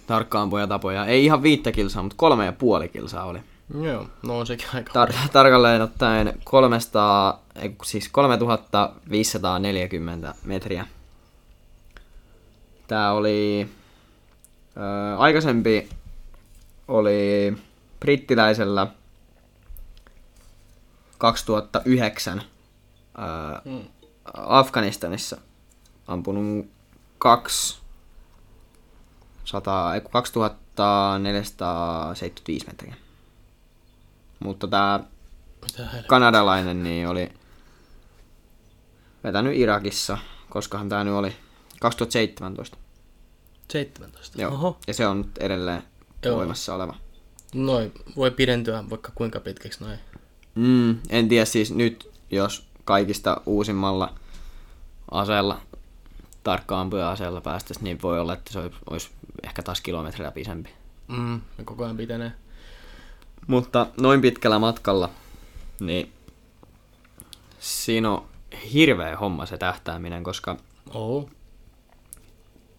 tarkka-ampujatapoja. Ei ihan viittä kilsaa, mutta kolme ja puoli kilsaa oli. Joo, no on sekin aika. Tar- tarkalleen ottaen 300, ei, kun siis 3540 metriä. Tää oli... Ö, aikaisempi oli brittiläisellä 2009 ö, Mm. Afganistanissa ampunut kaksi 100, ei, kun 2475 metriä. Mutta tämä kanadalainen niin oli vetänyt Irakissa, koskahan tämä nyt oli 2017. 17. Joo. Oho. Ja se on nyt edelleen Joo. voimassa oleva. Noin, voi pidentyä vaikka kuinka pitkäksi noin. Mm, en tiedä siis nyt, jos kaikista uusimmalla aseella, tarkkaan aseella päästäisiin, niin voi olla, että se olisi ehkä taas kilometriä pisempi. Mm, ja koko ajan pitenee. Mutta noin pitkällä matkalla, niin siinä on hirveä homma se tähtääminen, koska Oo.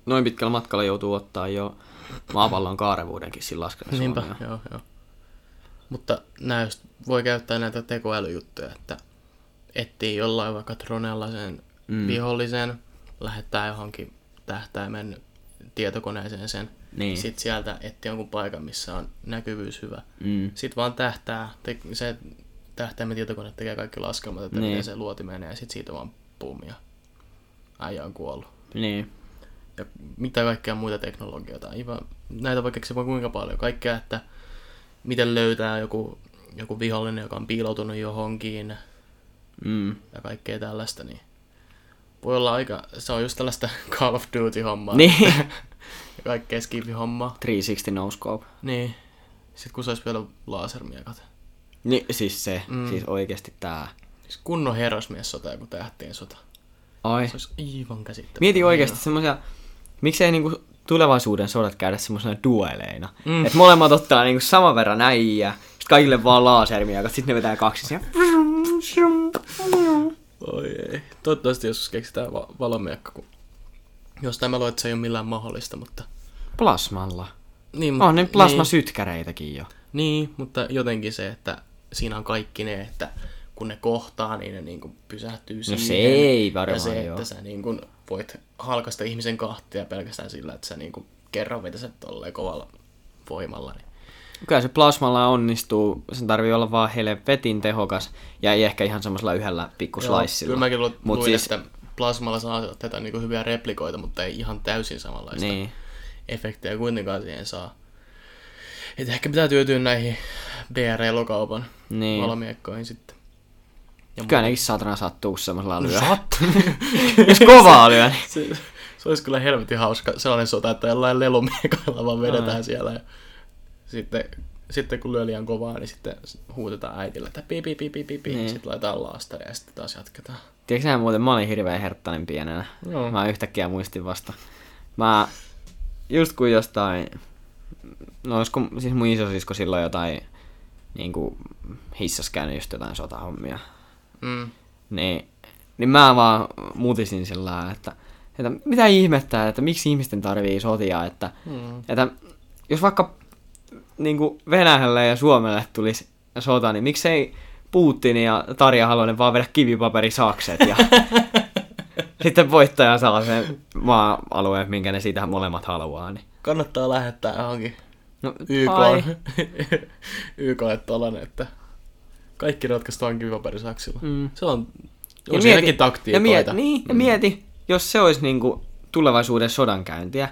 noin pitkällä matkalla joutuu ottaa jo maapallon kaarevuudenkin siinä laskemisessa Niinpä, huomioon. joo, joo. Mutta näistä voi käyttää näitä tekoälyjuttuja, että etsii jollain vaikka dronella sen mm. vihollisen, lähettää johonkin tähtäimen tietokoneeseen sen, Niin. sitten sieltä etsii jonkun paikan, missä on näkyvyys hyvä. Mm. Sitten vaan tähtää, te, se tähtäimen tietokone tekee kaikki laskelmat, että Niin. miten se luoti menee, ja sitten siitä vaan pum, ja äijä on kuollut. Niin. Ja mitä kaikkea muita teknologioita. Aivan, näitä voi keksiä vaan kuinka paljon. Kaikkea, että miten löytää joku, joku vihollinen, joka on piiloutunut johonkin Mm. ja kaikkea tällaista, niin voi olla aika, se on just tällaista Call of Duty-hommaa. Niin. kaikkea skifi-hommaa. 360 no scope. Niin. Sitten kun se olisi vielä lasermiekat. Niin, siis se, mm. Siis oikeesti tää. Siis kunnon herrasmies sota, joku tähtien sota. Ai. Se olisi aivan käsittämätöntä. Mieti oikeesti semmosia, miksei niinku tulevaisuuden sodat käydä semmoisena dueleina. Mm. Että molemmat ottaa niinku saman verran äijä, sit kaikille vaan lasermiakat, sit ne vetää kaksi siellä. Oi ei. Toivottavasti joskus keksitään va- valomiekka, kun jostain mä luulen, että se ei ole millään mahdollista, mutta... Plasmalla. Niin, mut- On ne niin, plasmasytkäreitäkin jo. niin, mutta jotenkin se, että siinä on kaikki ne, että kun ne kohtaa, niin ne niin kuin pysähtyy No siihen. se ei Ja varmaan se, joo. että sä niin kuin voit halkasta ihmisen kahtia pelkästään sillä, että sä niin kuin kerran vetäset tolleen kovalla voimalla. Niin. Kyllä se plasmalla onnistuu, sen tarvii olla vaan helvetin tehokas ja ei ehkä ihan semmoisella yhdellä pikkuslaissilla. Kyllä mäkin lu- Mut luin, siis- että plasmalla saa tätä niin hyviä replikoita, mutta ei ihan täysin samanlaista Niin. efektejä kuitenkaan siihen saa. Et ehkä pitää tyytyä näihin BR-elokaupan Niin. valomiekkoihin sitten. Ja Kyllä nekin saatana sattuu semmoisella lyö. Sattuu. Jos kovaa lyö, niin... se, se olisi kyllä helvetin hauska sellainen sota, että jollain lelumiekalla vaan vedetään Ai. siellä. Ja sitten, sitten kun lyö liian kovaa, niin sitten huutetaan äidille, että pi pi pi pi pi. Niin. Sitten laitetaan laastaria ja sitten taas jatketaan. Tiedätkö sä muuten, mä olin hirveän herttainen pienenä. Joo. Mä yhtäkkiä muistin vasta. Mä just kun jostain, no olisiko siis mun isosisko silloin jotain niinku hissas käynyt just jotain sotahommia. Mm. Niin, niin mä vaan mutisin sillä että, että mitä ihmettä, että miksi ihmisten tarvii sotia, että, Mm. että jos vaikka niin kuin Venäjälle ja Suomelle tulisi sota, niin miksei Putin ja Tarja Halonen vaan vedä kivipaperisakset ja sitten voittaja saa sen maa-alueen, minkä ne siitä molemmat haluaa. Niin. Kannattaa lähettää johonkin No, YK. YKlle tollanen, että Kaikki ratkaistu vankipaperisaaksilla. Mm. Se on, Ja on siinäkin taktiikoita. ja mieti, niin, ja mieti, jos se olisi niinku tulevaisuuden sodankäyntiä,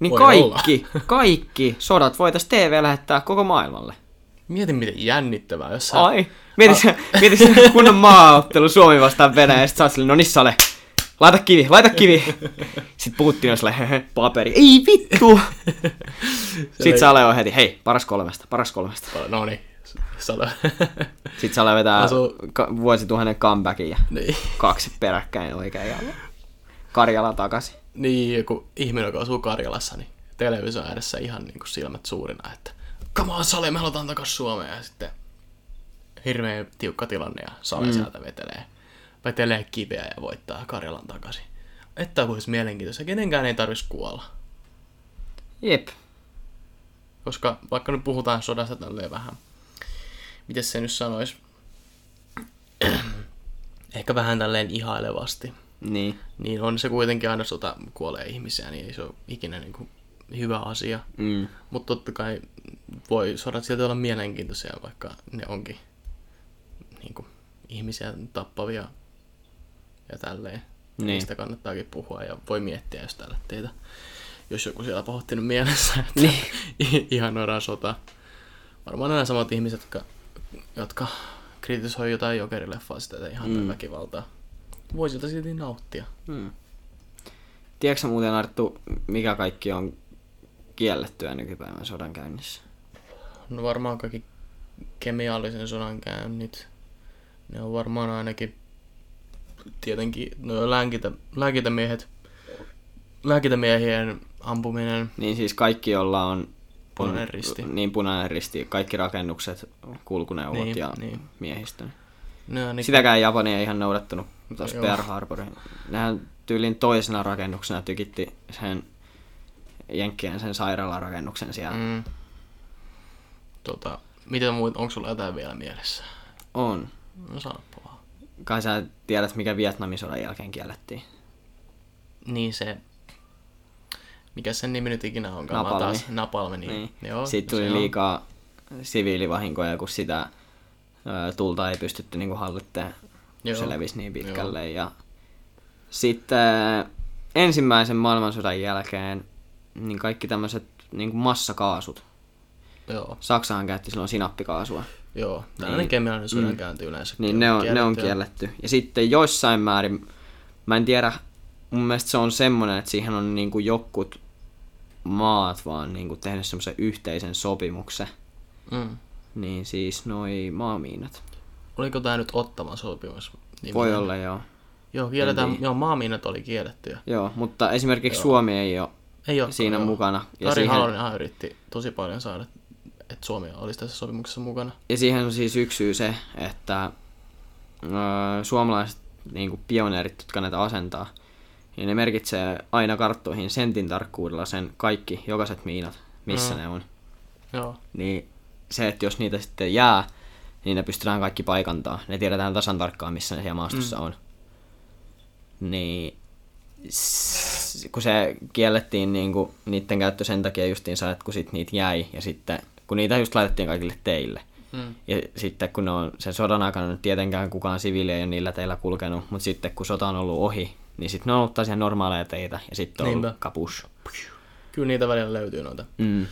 niin Voi kaikki, kaikki sodat voitaisiin TV lähettää koko maailmalle. Mieti, miten jännittävää, jos sä... Ai. Mieti se, mieti se kunnon maaottelu Suomi vastaan Venäjä, ja sit sä oot no niin Sale, laita kivi, laita kivi. Sitten Putin on hehe, paperi, ei vittu. Sitten Sale on heti, hei, paras kolmesta, paras kolmesta. No niin, sata. Sitten Sale vetää Asu- ka- vuosituhannen comebackin ja niin. kaksi peräkkäin oikein ja Karjala takaisin. Niin, joku ihminen, joka asuu Karjalassa, niin television ääressä ihan niin kuin silmät suurina, että come on Sale, me halutaan takas Suomeen. Ja sitten hirveän tiukka tilanne ja Sale mm. sieltä vetelee, vetelee kiveä ja voittaa Karjalan takaisin. Että olisi mielenkiintoista. Kenenkään ei tarvitsisi kuolla. Jep. Koska vaikka nyt puhutaan sodasta tälleen vähän, miten se nyt sanoisi, ehkä vähän tälleen ihailevasti, Niin. niin on se kuitenkin aina sota kuolee ihmisiä, niin ei se ole ikinä niin kuin hyvä asia. Mm. Mutta totta kai voi sodat silti olla mielenkiintoisia, vaikka ne onkin niin kuin, ihmisiä tappavia ja tälleen. Niin. Niistä kannattaakin puhua ja voi miettiä, jos täällä teitä, jos joku siellä pahoittanut mielessä, että Niin. ihan noidaan sota. Varmaan nämä samat ihmiset, jotka, jotka kritisoi jotain jokerileffaa sitä ihan mm. väkivaltaa. Voi siltä silti nauttia. Mm. Tiedätkö muuten Arttu, mikä kaikki on kiellettyä nykypäivän sodan käynnissä? No varmaan kaikki kemiallisen sodan käynnit. Ne on varmaan ainakin tietenkin no lääkitä, lääkitämiehet, lääkitämiehien ampuminen. Niin siis kaikki, jolla on Punainen risti. Niin, punainen risti. Kaikki rakennukset, kulkuneuvot Niin, ja niin. miehistö. Ne on niin, Sitäkään Japani ei ihan noudattanut tuossa. Pearl Harborin. Nehän tyylin toisena rakennuksena tykitti sen Jenkkien sen sairaalarakennuksen siellä. Mm. tota, mitä muut, onko sulla jotain vielä mielessä? On. No sanoppa vaan. Kai sä tiedät, mikä Vietnamin sodan jälkeen kiellettiin. Niin se, mikä sen nimi nyt ikinä onkaan? Napalmi. Taas, napalmi, niin. Niin. Joo, Siitä se tuli liikaa siviilivahinkoja, kun sitä tulta ei pystytty niinku hallittamaan, kun Joo. se levisi niin pitkälle. Ja sitten ensimmäisen maailmansodan jälkeen niin kaikki tämmöiset niin massakaasut. Joo, Saksahan käytti silloin sinappikaasua. joo. Tällainen niin. kemiallinen sodankäynti yleensä. Niin ne on, ne on kielletty. Ja sitten joissain määrin, mä en tiedä, mun mielestä se on semmoinen, että siihen on niinku jokut maat vaan niinku tehnyt semmoisen yhteisen sopimuksen. Mm. Niin siis noi maamiinat. Oliko tää nyt ottava sopimus? Niin Voi olla joo. Joo, kielletään, En joo, maamiinat oli kiellettyjä. Joo, mutta esimerkiksi joo. Suomi ei ole Ei ole siinä mukana. Ja Tari siihen, Halonenhan yritti tosi paljon saada, että Suomi olisi tässä sopimuksessa mukana. ja siihen on siis yksi syy se, että öö, suomalaiset niin pioneerit, jotka näitä asentaa, niin ne merkitsee aina karttoihin sentin tarkkuudella sen kaikki, jokaiset miinat, missä Mm. ne on. Joo, Niin se, että jos niitä sitten jää, niin ne pystytään kaikki paikantaa. Ne tiedetään tasan tarkkaan, missä ne siellä maastossa mm. on. Niin s- kun se kiellettiin niin kuin, niiden käyttö sen takia justiinsa, että kun sit niitä jäi ja sitten kun niitä just laitettiin kaikille teille. mm. Ja sitten kun ne on sen sodan aikana tietenkään kukaan siviili ei ole niillä teillä kulkenut, mutta sitten kun sota on ollut ohi, niin sitten ne on ollut taas ihan normaaleja teitä ja sitten on ollut Niinpä. kapus. kyllä niitä välillä löytyy noita Mm.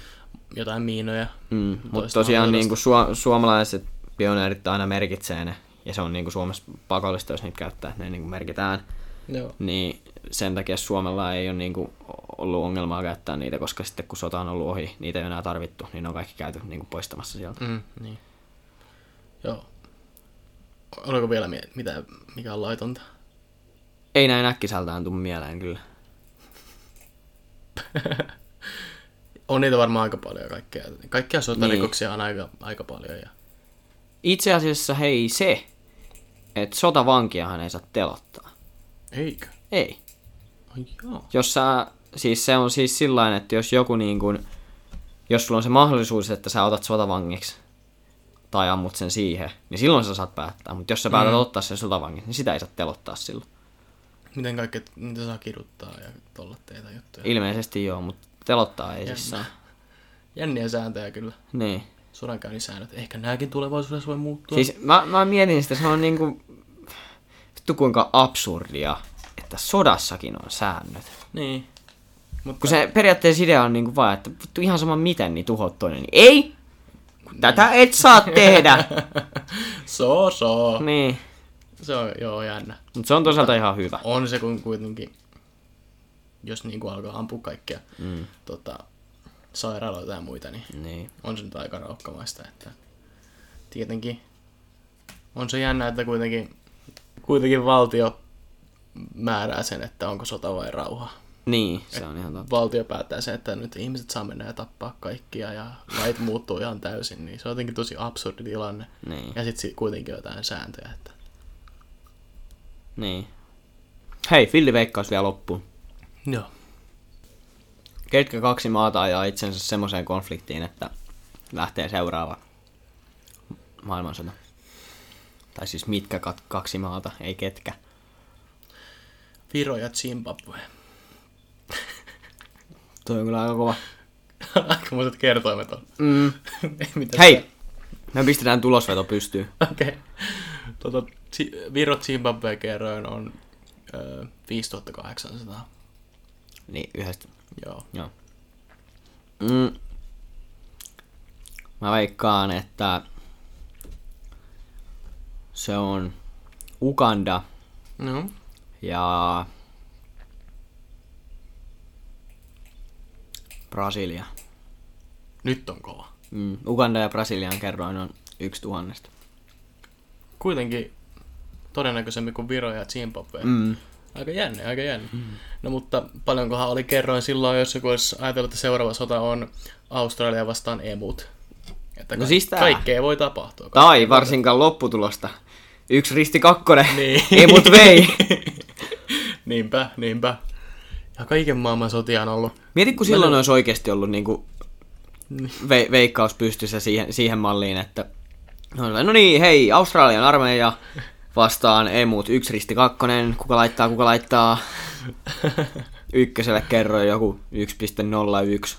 Jotain miinoja. Mm, mutta tosiaan niin kuin su- suomalaiset pioneerit aina merkitsee ne, ja se on niin kuin Suomessa pakollista, jos niitä käyttää, että ne niin kuin merkitään. Joo. Niin sen takia Suomella ei ole niin kuin ollut ongelmaa käyttää niitä, koska sitten kun sota on ollut ohi, niitä ei enää tarvittu, niin ne on kaikki käyty niin kuin poistamassa sieltä. Mm, niin. Joo. Oliko vielä mie- mitä, mikä on laitonta? Ei näin äkkiseltään tuu mieleen kyllä. On niitä varmaan aika paljon kaikkea. Kaikkia sotarikoksia on aika, aika paljon. Ja... Itse asiassa hei se, että sotavankiahan ei saa telottaa. Eikö? Ei. Ai joo. jos sä, siis se on siis sillä että jos joku niin kuin, jos sulla on se mahdollisuus, että sä otat sotavangiksi tai ammut sen siihen, niin silloin sä saat päättää. Mutta jos sä päätät Mm. ottaa sen sotavangiksi, niin sitä ei saa telottaa silloin. Miten kaikki niitä saa kiduttaa ja tollatteita juttuja. Ilmeisesti joo, mutta telottaa ei siis saa. Jänniä sääntöjä kyllä. Niin. sodankäynnin säännöt. Ehkä nämäkin tulevaisuudessa voi muuttua. Siis mä, mä mietin sitä, se on niinku... Vittu kuinka absurdia, että sodassakin on säännöt. Niin. Mutta Kun se periaatteessa idea on niinku vaan, että vittu ihan sama miten, niin tuhot toinen. Niin ei! Tätä et saa tehdä! so, so. niin. Se on joo jännä. Mutta se on toisaalta ihan hyvä. On se kun kuitenkin, jos niinku alkaa ampua kaikkia mm. tota, sairaaloita ja muita, niin Niin. on se nyt aika raukkamaista. Että tietenkin on se jännä, että kuitenkin, kuitenkin valtio määrää sen, että onko sota vai rauha. Niin, se on ihan totta. Valtio päättää sen, että nyt ihmiset saa mennä ja tappaa kaikkia ja lait muuttuu ihan täysin, niin se on jotenkin tosi absurdi tilanne. Niin. Ja sitten kuitenkin jotain sääntöjä, että Niin. Hei, Filli veikkaus vielä loppuun. Joo. Ketkä kaksi maata ajaa itsensä semmoiseen konfliktiin, että lähtee seuraava maailmansota? Tai siis mitkä kaksi maata, ei ketkä. Viro ja Zimbabwe. Toi on kyllä aika kova. Aikamoiset kertoimet on. Mm. Hei! Me pistetään tulosveto pystyyn. Okei. Okay. Tota, Viro Zimbabwe kerroin on ö, 5800. Niin, yhdestä. Joo. Joo. Mm. Mä veikkaan, että se on Uganda No. ja Brasilia. Nyt on kova. Mm. Uganda ja Brasilian kerroin on yksi tuhannesta. Kuitenkin todennäköisemmin kuin Viro ja Zimbabwe. Mm. Aika jännä, aika jännä. Mm. No mutta paljonkohan oli kerroin silloin, jos joku olisi ajatellut, että seuraava sota on Australia vastaan emut. Että No ka- siis tää. Kaikkea voi tapahtua. Tai varsinkaan lopputulosta. Yksi risti kakkonen. Niin. Ei mut vei. niinpä, niinpä. Ja kaiken maailman sotia on ollut. Mieti, kun silloin olisi oikeasti ollut niinku ve- veikkaus pystyssä siihen, siihen malliin, että no, no niin, hei, Australian armeija vastaan emut, yksi risti kakkonen, kuka laittaa, kuka laittaa. Ykköselle kerroin joku 1.01,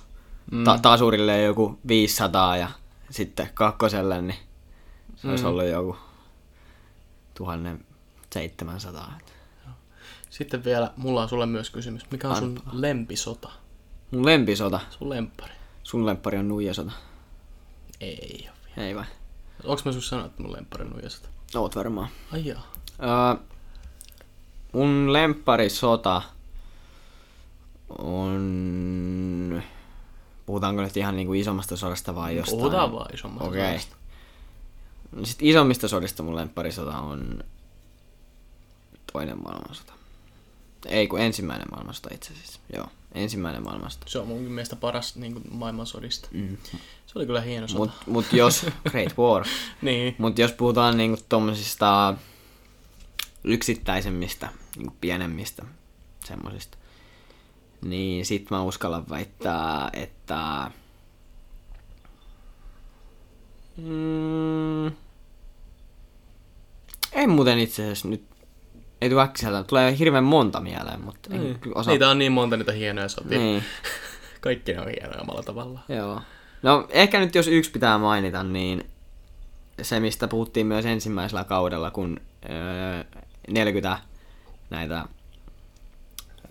mm. Ta- tasurille joku 500 ja sitten kakkoselle niin se olisi ollut joku 1700. Sitten vielä, mulla on sulle myös kysymys. Mikä on sun lempisota? Mun lempisota, Sun lempari? sun lemppari on nuijasota. Ei oo vielä. Ei vai? Onks mä sus sanonut, että mun lempari on nuijasota? Oot varmaan. Ai jaa. Öö, mun lempparisota on... Puhutaanko nyt ihan niinku isommasta sodasta vai jostain? Puhutaan vaan isommasta Okei. sodasta. No Sitten isommista sodista mun lempparisota on toinen maailmansota. Ei kun ensimmäinen maailmansota itse asiassa. Joo, ensimmäinen maailmansota. Se on mun mielestä paras niin kuin, maailmansodista. Mm. Se oli kyllä hieno sota. Mut, mut jos... Great War. Niin. Mut jos puhutaan niinku tommosista yksittäisemmistä, niinku pienemmistä semmosista, niin sit mä uskallan väittää, että... Mm, ei muuten itse asiassa nyt... Ei tule äkkiseltä. Tulee hirveän monta mieleen, mutta en Niin. osaa. Niitä on niin monta niitä hienoja sotia. Niin, Kaikki ne on hienoja omalla tavallaan. joo. No ehkä nyt jos yksi pitää mainita, niin se, mistä puhuttiin myös ensimmäisellä kaudella, kun öö, 40 näitä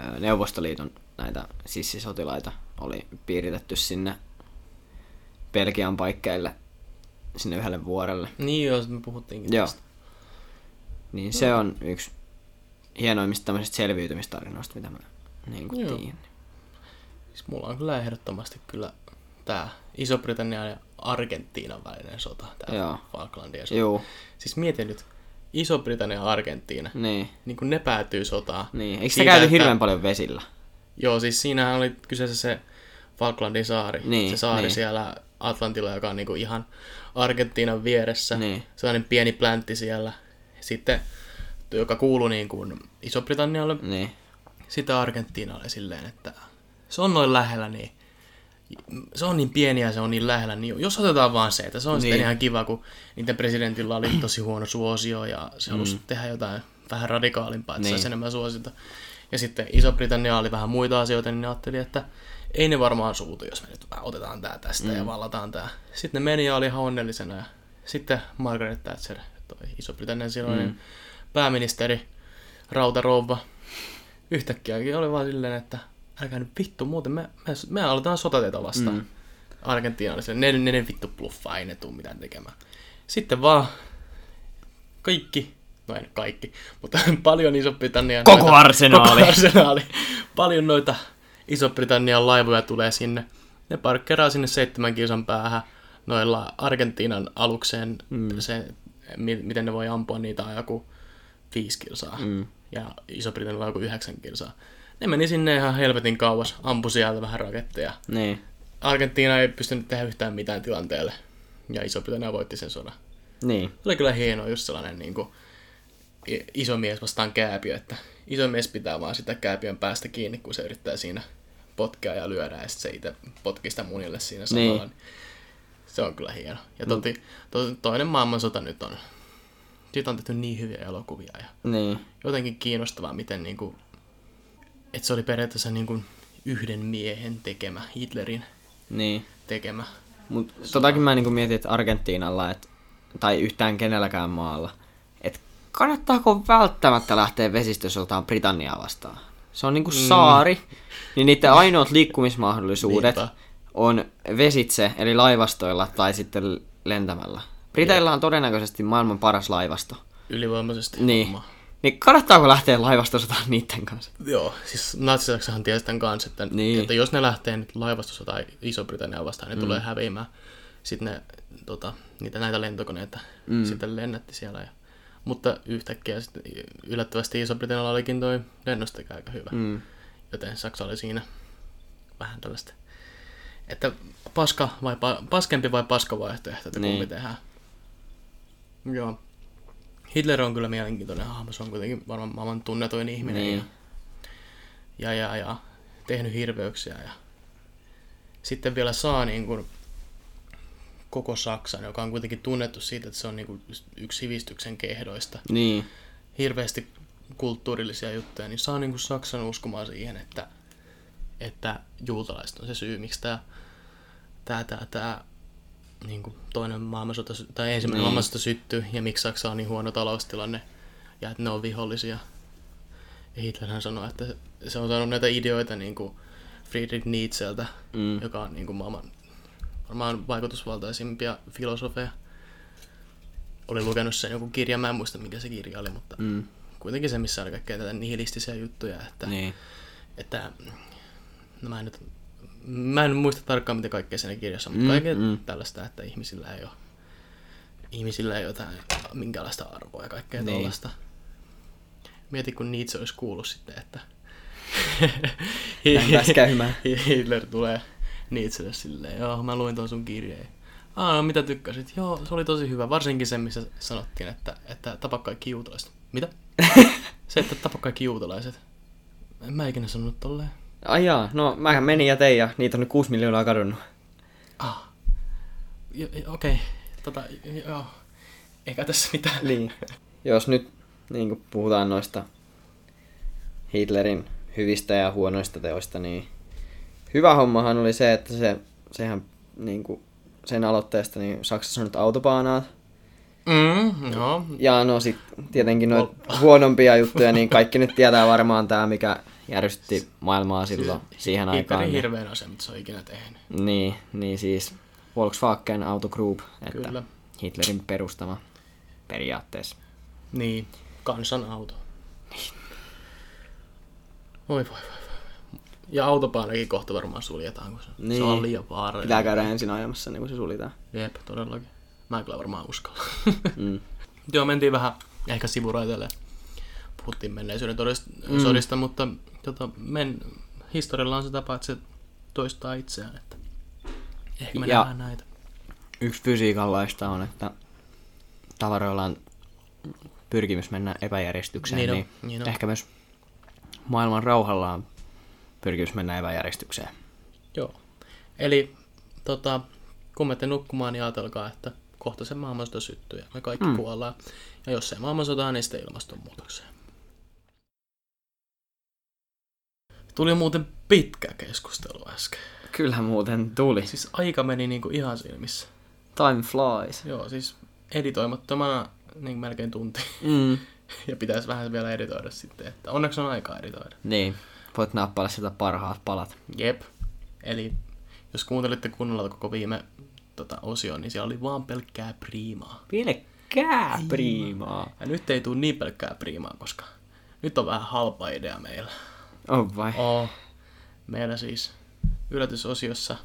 öö, Neuvostoliiton näitä sissisotilaita oli piiritetty sinne Belgian paikkeille sinne yhdelle vuorelle. Niin joo, me puhuttiinkin Joo. tästä. Niin se on yksi hienoimmista tämmöisistä selviytymistarinoista, mitä mä niin kuin tiedän. Siis mulla on kyllä ehdottomasti kyllä tää Iso-Britannian ja Argentiinan välinen sota, tää Joo. Falklandien sota. Joo, Siis mieti nyt, Iso-Britannia ja Argentiina, niin. niin kun ne päätyy sotaan. Niin, eikö sitä käyty että- hirveän paljon vesillä? Joo, siis siinähän oli kyseessä se Falklandin saari. Niin, se saari niin. siellä Atlantilla, joka on niinku ihan Argentiinan vieressä. Niin. Sellainen pieni pläntti siellä. Sitten, joka kuuluu niin kuin Iso-Britannialle. Niin. Sitten Argentiinalle silleen, että se on noin lähellä, niin se on niin pieni ja se on niin lähellä, niin jos otetaan vaan se, että se on niin. sitten ihan kiva, kun niiden presidentillä oli tosi huono suosio ja se halusi mm. tehdä jotain vähän radikaalimpaa, että niin. Saisi enemmän suosiota. Ja sitten Iso-Britannia oli vähän muita asioita, niin ne ajatteli, että ei ne varmaan suutu, jos me nyt otetaan tää tästä mm. ja vallataan tää. Sitten ne meni ja oli ihan onnellisena. Ja sitten Margaret Thatcher, toi Iso-Britannian silloinen mm. pääministeri, rautarouva, yhtäkkiäkin oli vaan silleen, että älkää nyt vittu, muuten me, me, me aloitetaan sotateita vastaan. Mm. Argentiina oli silleen, ne, ne, ne vittu bluffaa, ei ne tuu mitään tekemään. Sitten vaan kaikki, no ei nyt kaikki, mutta paljon Iso-Britannian... Koko noita, arsenaali. Koko arsenaali. paljon noita Iso-Britannian laivoja tulee sinne. Ne parkkeraa sinne seitsemän kilsan päähän noilla Argentiinan alukseen, mm. se, miten ne voi ampua niitä on joku viisi kilsaa. Mm. Ja Iso-Britannialla on joku yhdeksän kilsaa. Ne meni sinne ihan helvetin kauas, ampui sieltä vähän raketteja. Niin. Argentiina ei pystynyt tehdä yhtään mitään tilanteelle. Ja Iso-Britannia voitti sen sodan. Niin. Se oli kyllä hienoa just sellainen niin kuin, iso mies vastaan kääpiö, että iso mies pitää vaan sitä kääpiön päästä kiinni, kun se yrittää siinä potkea ja lyödä, ja sitten se itse potkii sitä munille siinä samalla. Niin. Se on kyllä hieno. Ja toti, to, toinen maailmansota nyt on, siitä on tehty niin hyviä elokuvia, ja Niin. jotenkin kiinnostavaa, miten niin kuin, että se oli periaatteessa niin kuin yhden miehen tekemä, Hitlerin Niin. tekemä. Mut totakin mä niinku mietin, että Argentiinalla, et, tai yhtään kenelläkään maalla, että kannattaako välttämättä lähteä vesistösotaan Britanniaa vastaan? Se on niinku saari, niin niiden ainoat liikkumismahdollisuudet Niinpä. on vesitse, eli laivastoilla tai sitten lentämällä. Briteillä on todennäköisesti maailman paras laivasto. Ylivoimaisesti. Niin. homma. Niin kannattaako lähteä laivastosotaan niiden kanssa? Joo, siis natsisaksahan tiesi tämän kanssa, että, Niin. että jos ne lähtee nyt laivastossa tai Iso-Britannia vastaan, ne mm. tulee häviämään. Sitten ne, tota, niitä näitä lentokoneita mm. sitten lennätti siellä. Ja, mutta yhtäkkiä sitten yllättävästi Iso-Britannialla olikin toi lennostakin aika hyvä. Mm. Joten Saksa oli siinä vähän tällaista, että paska vai pa, paskempi vai paska vaihtoehto, että Niin. kumpi tehdään. Joo. Hitler on kyllä mielenkiintoinen hahmo, se on kuitenkin varmaan maailman tunnetuin ihminen. Niin. Ja, ja, ja tehnyt hirveyksiä. Ja sitten vielä saa niin kuin koko Saksan, joka on kuitenkin tunnettu siitä, että se on niin kuin yksi sivistyksen kehdoista. Niin. Hirveästi kulttuurillisia juttuja, niin saa niin kuin Saksan uskomaan siihen, että, että juutalaiset on se syy, miksi tämä tää, tää, tää, niin kuin toinen maailmansota, tai ensimmäinen Niin. maailmansota syttyy, ja miksi Saksa on niin huono taloustilanne, ja että ne on vihollisia. Ja Hitlerhän sanoi, että se on saanut näitä ideoita niin kuin Friedrich Nietzscheltä, Mm. joka on niin kuin maailman varmaan vaikutusvaltaisimpia filosofeja. Oli lukenut sen joku kirja, mä en muista mikä se kirja oli, mutta Mm. kuitenkin se, missä oli kaikkea tätä nihilistisiä juttuja, että, Niin. että no mä en nyt mä en muista tarkkaan mitä kaikkea siinä kirjassa, mutta Mm, kaikkea mm. tällaista, että ihmisillä ei ole ihmisillä ei ole jotain minkälaista arvoa ja kaikkea Niin. tällaista. Mieti, kun Nietzsche olisi kuullut sitten, että Näin pääsi käymään. Hitler tulee Nietzschelle silleen, joo, mä luin tuon sun kirjeen. Aa, no, mitä tykkäsit? Joo, se oli tosi hyvä. Varsinkin se, missä sanottiin, että, että tapa kaikki juutalaiset. Mitä? se, että tapa kaikki juutalaiset. En mä ikinä sanonut tolleen. Ai jaa, no mähän menin ja tein ja niitä on nyt 6 miljoonaa kadonnut. Ah. Okei, okay. tota, joo. Eikä tässä mitään. Niin. Jos nyt niin puhutaan noista Hitlerin hyvistä ja huonoista teoista, niin hyvä hommahan oli se, että se, sehän niin kuin sen aloitteesta niin Saksassa on nyt autopaanaat. Mm, joo. Ja no sit tietenkin noita huonompia juttuja, niin kaikki nyt tietää varmaan tämä, mikä järjesti maailmaa silloin siihen aikaan. Niin, hirveän asia, mitä se on ikinä tehnyt. niin, niin siis Volkswagen Auto Group, että Kyllä. Hitlerin perustama periaatteessa. Niin, kansanauto. Voi voi voi. voi. Ja autopaanakin kohta varmaan suljetaan, kun se, niin. Niin. se on liian vaarallinen. Pitää käydä ensin ajamassa, niin kuin se suljetaan. Jep, todellakin. Mä en kyllä varmaan uskalla. Mm. Joo, mentiin vähän ehkä sivuraiteille. Puhuttiin menneisyyden mm. sodista, mutta tota, men, historialla on se tapa, että se toistaa itseään. Että ehkä me Ja- nähdään näitä. Yksi fysiikan laista on, että tavaroilla on pyrkimys mennä epäjärjestykseen, Niin niin, on, niin, niin on. ehkä myös maailman rauhalla on pyrkimys mennä epäjärjestykseen. Joo. Eli tota, kun menette nukkumaan, niin ajatelkaa, että kohta se maailmansota syttyy ja me kaikki mm. kuollaan. Ja jos ei maailmansota, niin sitten ilmastonmuutokseen. Tuli muuten pitkä keskustelu äsken. Kyllähän muuten tuli. Siis aika meni niinku ihan silmissä. Time flies. Joo, siis editoimattomana niin melkein tunti. Mm. Ja pitäisi vähän vielä editoida sitten, että onneksi on aikaa editoida. Niin. Voit nappailla sieltä parhaat palat. Jep. Eli jos kuuntelitte kunnolla koko viime tota, osio, niin siellä oli vaan pelkkää priimaa. Pelkkää priimaa. Ja nyt ei tule niin pelkkää priimaa, koska nyt on vähän halpa idea meillä. On vai? Oh. Meillä siis yllätysosiossa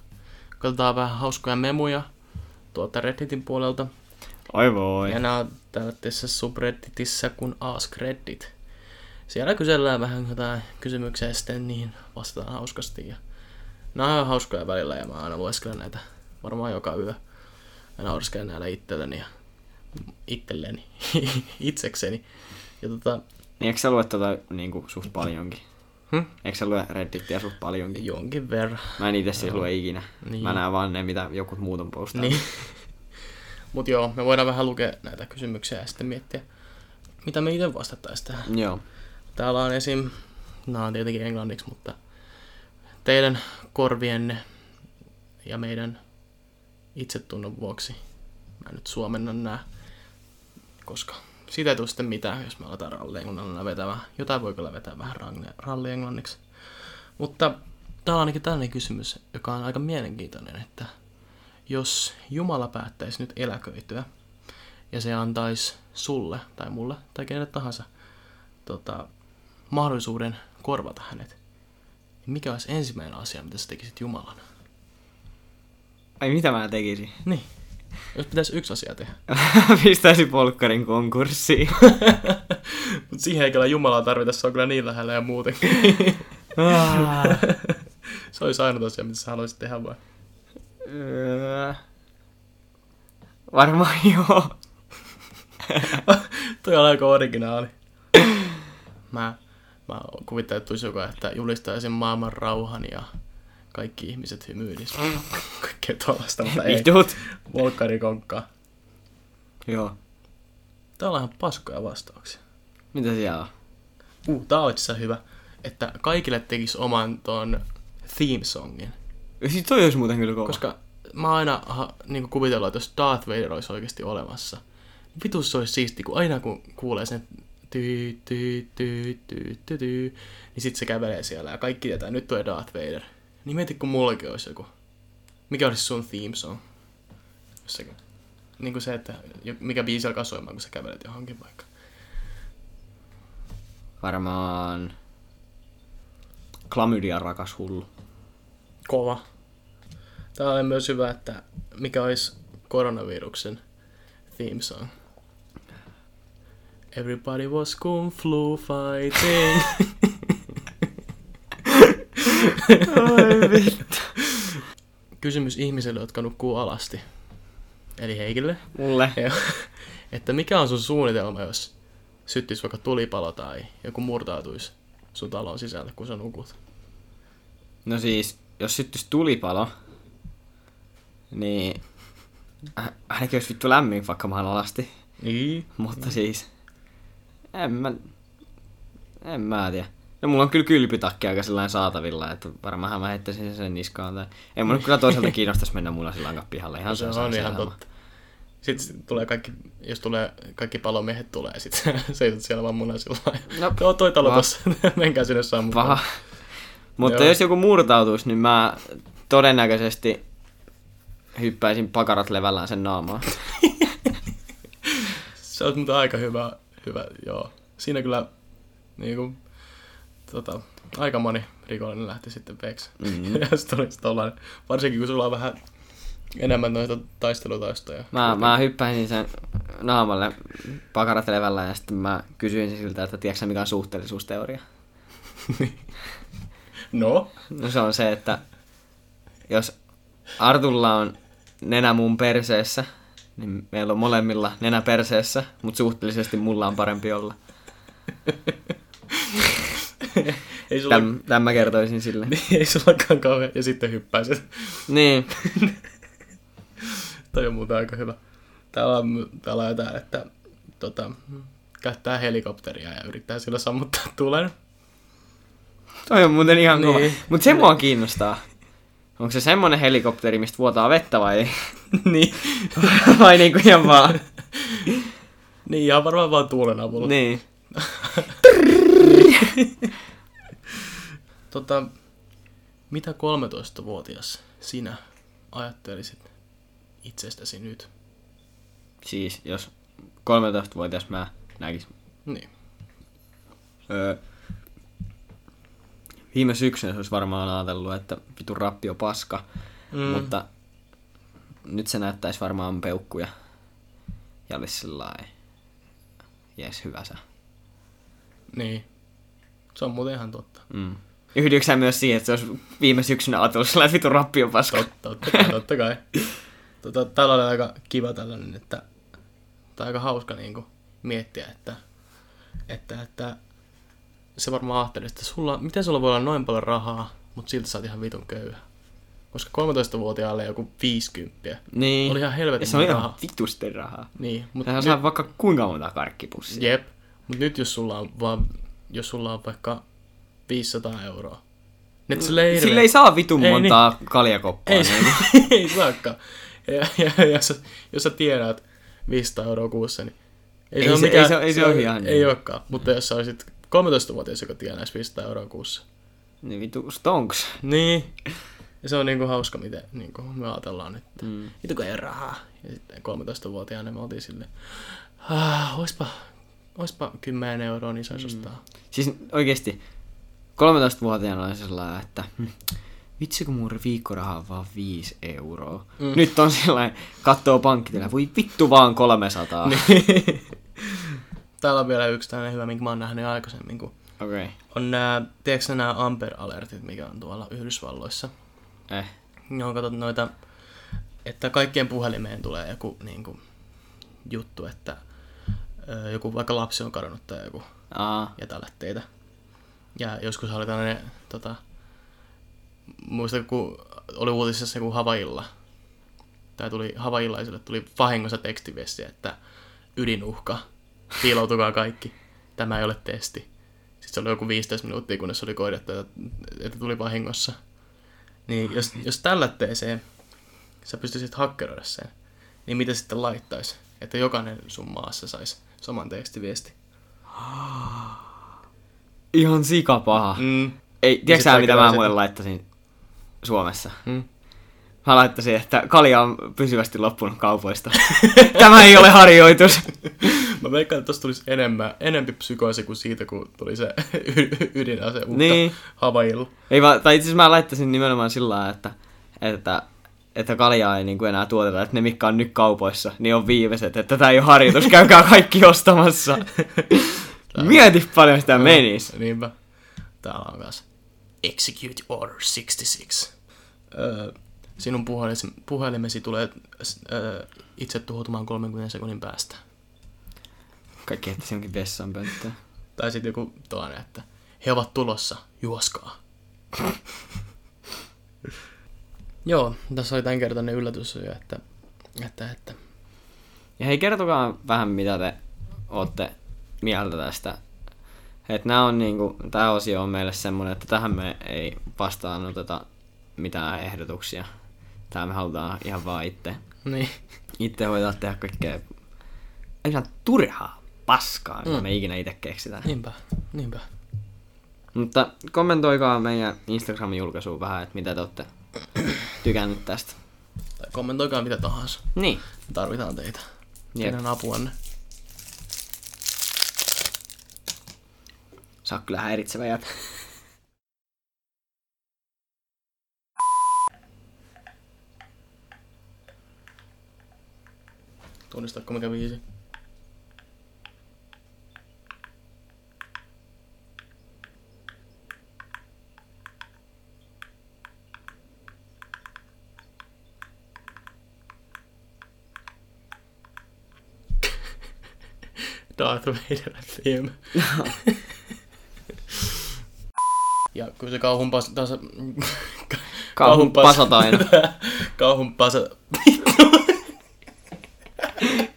katsotaan vähän hauskoja memuja tuolta Redditin puolelta. Oi voi. Ja nämä on tällaisessa subredditissä kuin Ask Reddit. Siellä kysellään vähän jotain kysymyksiä ja sitten niihin vastataan hauskasti. Ja nämä on hauskoja välillä ja mä aina lueskelen näitä varmaan joka yö. Ja nauriskelen näillä itselleni ja itselleni, itsekseni. Ja tota, Niin eikö sä lue tota niinku suht paljonkin? Hm? Eikö sä lue Redditia suht paljonkin? jonkin verran. Mä en itse siis lue ikinä. Niin. Mä näen vaan ne, mitä joku muut on postannut. Niin. Mut joo, me voidaan vähän lukea näitä kysymyksiä ja sitten miettiä, mitä me itse vastattaisiin tähän. Joo. Täällä on esim. Nämä on tietenkin englanniksi, mutta teidän korvienne ja meidän itsetunnon vuoksi mä nyt suomennan nää, koska siitä ei tule sitten mitään, jos me aletaan rallienglannilla vetämään. Jotain voi kyllä vetää vähän rallienglanniksi. Mutta täällä on ainakin tällainen kysymys, joka on aika mielenkiintoinen, että jos Jumala päättäisi nyt eläköityä ja se antaisi sulle tai mulle tai kenelle tahansa tota, mahdollisuuden korvata hänet, niin mikä olisi ensimmäinen asia, mitä sä tekisit Jumalana? Ai mitä mä tekisin? Niin. Jos pitäisi yksi asia tehdä. Pistäisin polkkarin konkurssiin. Mutta siihen ei kyllä Jumalaa tarvita, se on kyllä niin lähellä ja muutenkin. Se olisi ainut asia, mitä sä haluaisit tehdä vai? Öö. Varmaan joo. Toi on aika originaali. Mä, mä kuvittelen, että tulisi joku, että julistaisin maailman rauhan ja kaikki ihmiset hymyilis. Kaikkea tuollaista, mutta ei. Vitut. Volkkarikonkkaa. Joo. Täällä on ihan paskoja vastauksia. Mitä siellä on? Uh, tää on itse hyvä, että kaikille tekisi oman ton theme songin. Siis toi olisi muuten kyllä kova. Koska mä oon aina ha, niin kuvitellut, että jos Darth Vader olisi oikeasti olemassa, niin vitus se olisi siisti, kun aina kun kuulee sen ty, ty, ty, ty, ty, ty, niin sit se kävelee siellä ja kaikki tietää, nyt tulee Darth Vader. Niin mieti, kun mullakin olisi joku. Mikä olisi sun theme song? Jossakin. Niin kuin se, että mikä biisi alkaa soimaan, kun sä kävelet johonkin vaikka. Varmaan... Klamydia rakas hullu. Kova. Tää on myös hyvä, että mikä olisi koronaviruksen theme song. Everybody was kung flu fighting. Ai vittu. Kysymys ihmiselle, jotka nukkuu alasti. Eli Heikille. Mulle. Että mikä on sun suunnitelma, jos syttis vaikka tulipalo tai joku murtautuisi sun talon sisälle, kun sä nukut? No siis, jos syttyisi tulipalo, niin ainakin olisi vittu lämmin, vaikka mä alasti. Niin. Mutta siis, en mä, en mä tiedä. No mulla on kyllä kylpytakki aika sellainen saatavilla, että varmaan mä heittäisin sen sen niskaan. Tai... Ei mun kyllä toisaalta kiinnostaisi mennä mulla sillä pihalle. Ihan Se on saa ihan totta. Sitten tulee kaikki, jos tulee kaikki palomiehet tulee, sit sä seisot siellä vaan munasilla. No, Joo, toi talo tossa. Menkää sinne sammumaan. Paha. Mutta Joo. jos joku murtautuisi, niin mä todennäköisesti hyppäisin pakarat levällään sen naamaan. Se on muuten aika hyvä, hyvä, joo. Siinä kyllä niinku, tota, aika moni rikollinen lähti sitten veksi. Mhm. tollainen, varsinkin kun sulla on vähän enemmän noita taistelutaistoja. Mä, mä hyppäisin sen naamalle pakarat levällään ja sitten mä kysyisin siltä, että tiedätkö mikä on suhteellisuusteoria? No, No se on se, että jos Artulla on nenä mun perseessä, niin meillä on molemmilla nenä perseessä, mutta suhteellisesti mulla on parempi olla. ei sulla, Täm, tämän mä kertoisin sille. ei sullakaan kauhean, ja sitten hyppäisit. Niin, Toi on muuten aika hyvä. Täällä on, täällä on jotain, että tota, käyttää helikopteria ja yrittää sillä sammuttaa tulen. Toi on muuten ihan kova. Niin. Mut se mua kiinnostaa. Onko se semmonen helikopteri, mistä vuotaa vettä vai, niin. vai niinku ihan vaan? niin, ihan varmaan vaan tuulen avulla. niin. Tota, mitä 13-vuotias sinä ajattelisit itsestäsi nyt? Siis, jos 13-vuotias mä näkis. Niin. Öö, viime syksynä se olisi varmaan ajatellut, että vitu rappio paska. Mm. Mutta nyt se näyttäisi varmaan peukkuja. Ja olisi sellainen, jes, hyvä sä. Niin. Se on muuten ihan totta. Mm. Yhdytkö sä myös siihen, että se olisi viime syksynä ajatellut sellainen vitu rappio paska? Totta, totta kai. Totta kai. Tota, täällä oli aika kiva tällainen, että tai aika hauska niinku miettiä, että, että, että se varmaan ajatteli, että sulla, miten sulla voi olla noin paljon rahaa, mutta silti sä oot ihan vitun köyhä. Koska 13-vuotiaalle joku 50 Niin. oli ihan helvetin Ja se on ihan rahaa. vitusten rahaa. Niin, mutta Sehän saa vaikka kuinka monta karkkipussia. Jep. Mut nyt jos sulla on vaan, jos sulla on vaikka 500 euroa. Nyt sille ei, Sille ei saa vitun Ei montaa niin. kaljakoppaa. ei, niin. ei saakaan. Ja, ja, ja jos, jos sä tiedät 500 euroa kuussa, niin Ei ole se- ei se- ei se ole ihan Ei niin. olekaan. Mutta jos sä olisit 13-vuotias, joka tienaisi 500 euroa kuussa. niin vitu stonks. Niin. Ja se on niinku hauska, miten niinku me ajatellaan nyt. Mm. Vittu kun ei ole rahaa. Ja sitten 13-vuotiaana me oltiin silleen, ah, oispa, oispa 10 euroa, niin saisi ostaa. Siis oikeesti 13-vuotiaana oli sellainen, että hm, vitsi kun mun viikkoraha on vaan 5 euroa. Mm. Mm. Nyt on sellainen, kattoo pankkitilä, voi vittu vaan 300. Niin. Täällä on vielä yksi tällainen hyvä, minkä mä oon nähnyt aikaisemmin, kun okay. on nämä, tiedätkö nämä Amper-alertit, mikä on tuolla Yhdysvalloissa. eh. Ne on katsottu noita, että kaikkien puhelimeen tulee joku niin kuin, juttu, että joku vaikka lapsi on kadonnut tai joku Aa, ja teitä. Ja joskus oli tällainen, tota, muistan kun oli uutisessa joku Havailla, tai tuli havailaisille tuli vahingossa tekstiviesti, että ydinuhka, piiloutukaa kaikki, tämä ei ole testi. Sitten se oli joku 15 minuuttia, kunnes oli koidettu, että, että tuli vahingossa. Niin jos, jos tällä teeseen sä pystyisit hakkeroida sen, niin mitä sitten laittaisi? Että jokainen sun maassa saisi saman tekstiviesti. ihan sikapaha. Mm. Ei, tiedätkö sä mitä mä kaikenlaiset- muuten laittaisin Suomessa? Mm. Mä laittaisin, että kalja on pysyvästi loppunut kaupoista. Tämä ei ole harjoitus. Mä veikkaan, että tosta tulisi enemmän, enempi psykoosi kuin siitä, kun tuli se y- ydinase uutta Niin. Havailla. Ei vaan, tai itse asiassa mä laittaisin nimenomaan sillä että, että, että kaljaa ei niin kuin enää tuoteta, että ne mitkä on nyt kaupoissa, niin on viimeiset, että tätä ei ole harjoitus, käykää kaikki ostamassa. Mieti paljon sitä menis. Niinpä. Täällä on kanssa Execute Order 66. Öö, sinun puhelimesi, puhelimesi tulee öö, itse tuhoutumaan 30 sekunnin päästä. Kaikki ehtäisi jonkin vessan pönttöön. Tai sitten joku toinen, että he ovat tulossa, juoskaa. Joo, tässä oli tämänkertainen yllätys jo, että, että, että Ja hei, kertokaa vähän, mitä te ootte mieltä tästä. Että nämä on niinku, tää osio on meille semmonen, että tähän me ei vastaan oteta mitään ehdotuksia. Tää me halutaan ihan vaan itse, niin. itse hoitaa tehdä kaikkea ihan turhaa paskaa, mitä Mm. me ikinä itse keksitään. Niinpä, niinpä. Mutta kommentoikaa meidän Instagramin julkaisuun vähän, että mitä te olette tykännyt tästä. Tai kommentoikaa mitä tahansa. Niin. Me tarvitaan teitä. Jep. Teidän apuanne. Sä oot kyllä häiritsevä jätä. Tunnistatko mikä viisi? Darth Vader theme. ja kun se kauhun pas, tasa, Kauhun pasataina. kauhun pasa,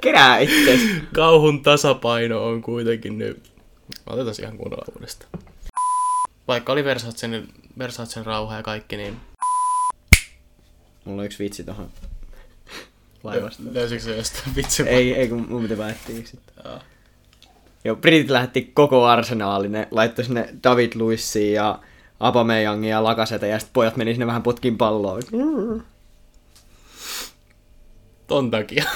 Kerää itses. kauhun tasapaino on kuitenkin nyt. Otetaan ihan kunnolla uudestaan. vaikka oli Versatsen, Versatsen rauha ja kaikki, niin Mulla on yksi vitsi tohon laivasta. löysikö se jostain vitsi? Ei, ei kun mun piti väittää sitten. Joo. Joo, Britit lähetti koko arsenaalin, ne laittoi sinne David Luissiin ja Abameyangia ja Lakaseta ja sitten pojat meni sinne vähän potkin palloa. Ton takia.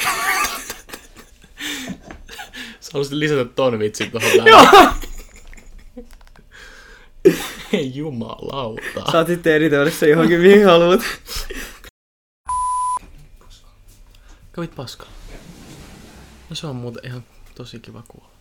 Sä haluaisit lisätä ton vitsin tuohon. Ei jumalauta. Saat sitten editoida se johonkin mihin haluat. Kävit paskalla. No se on muuten ihan tosi kiva kuulla.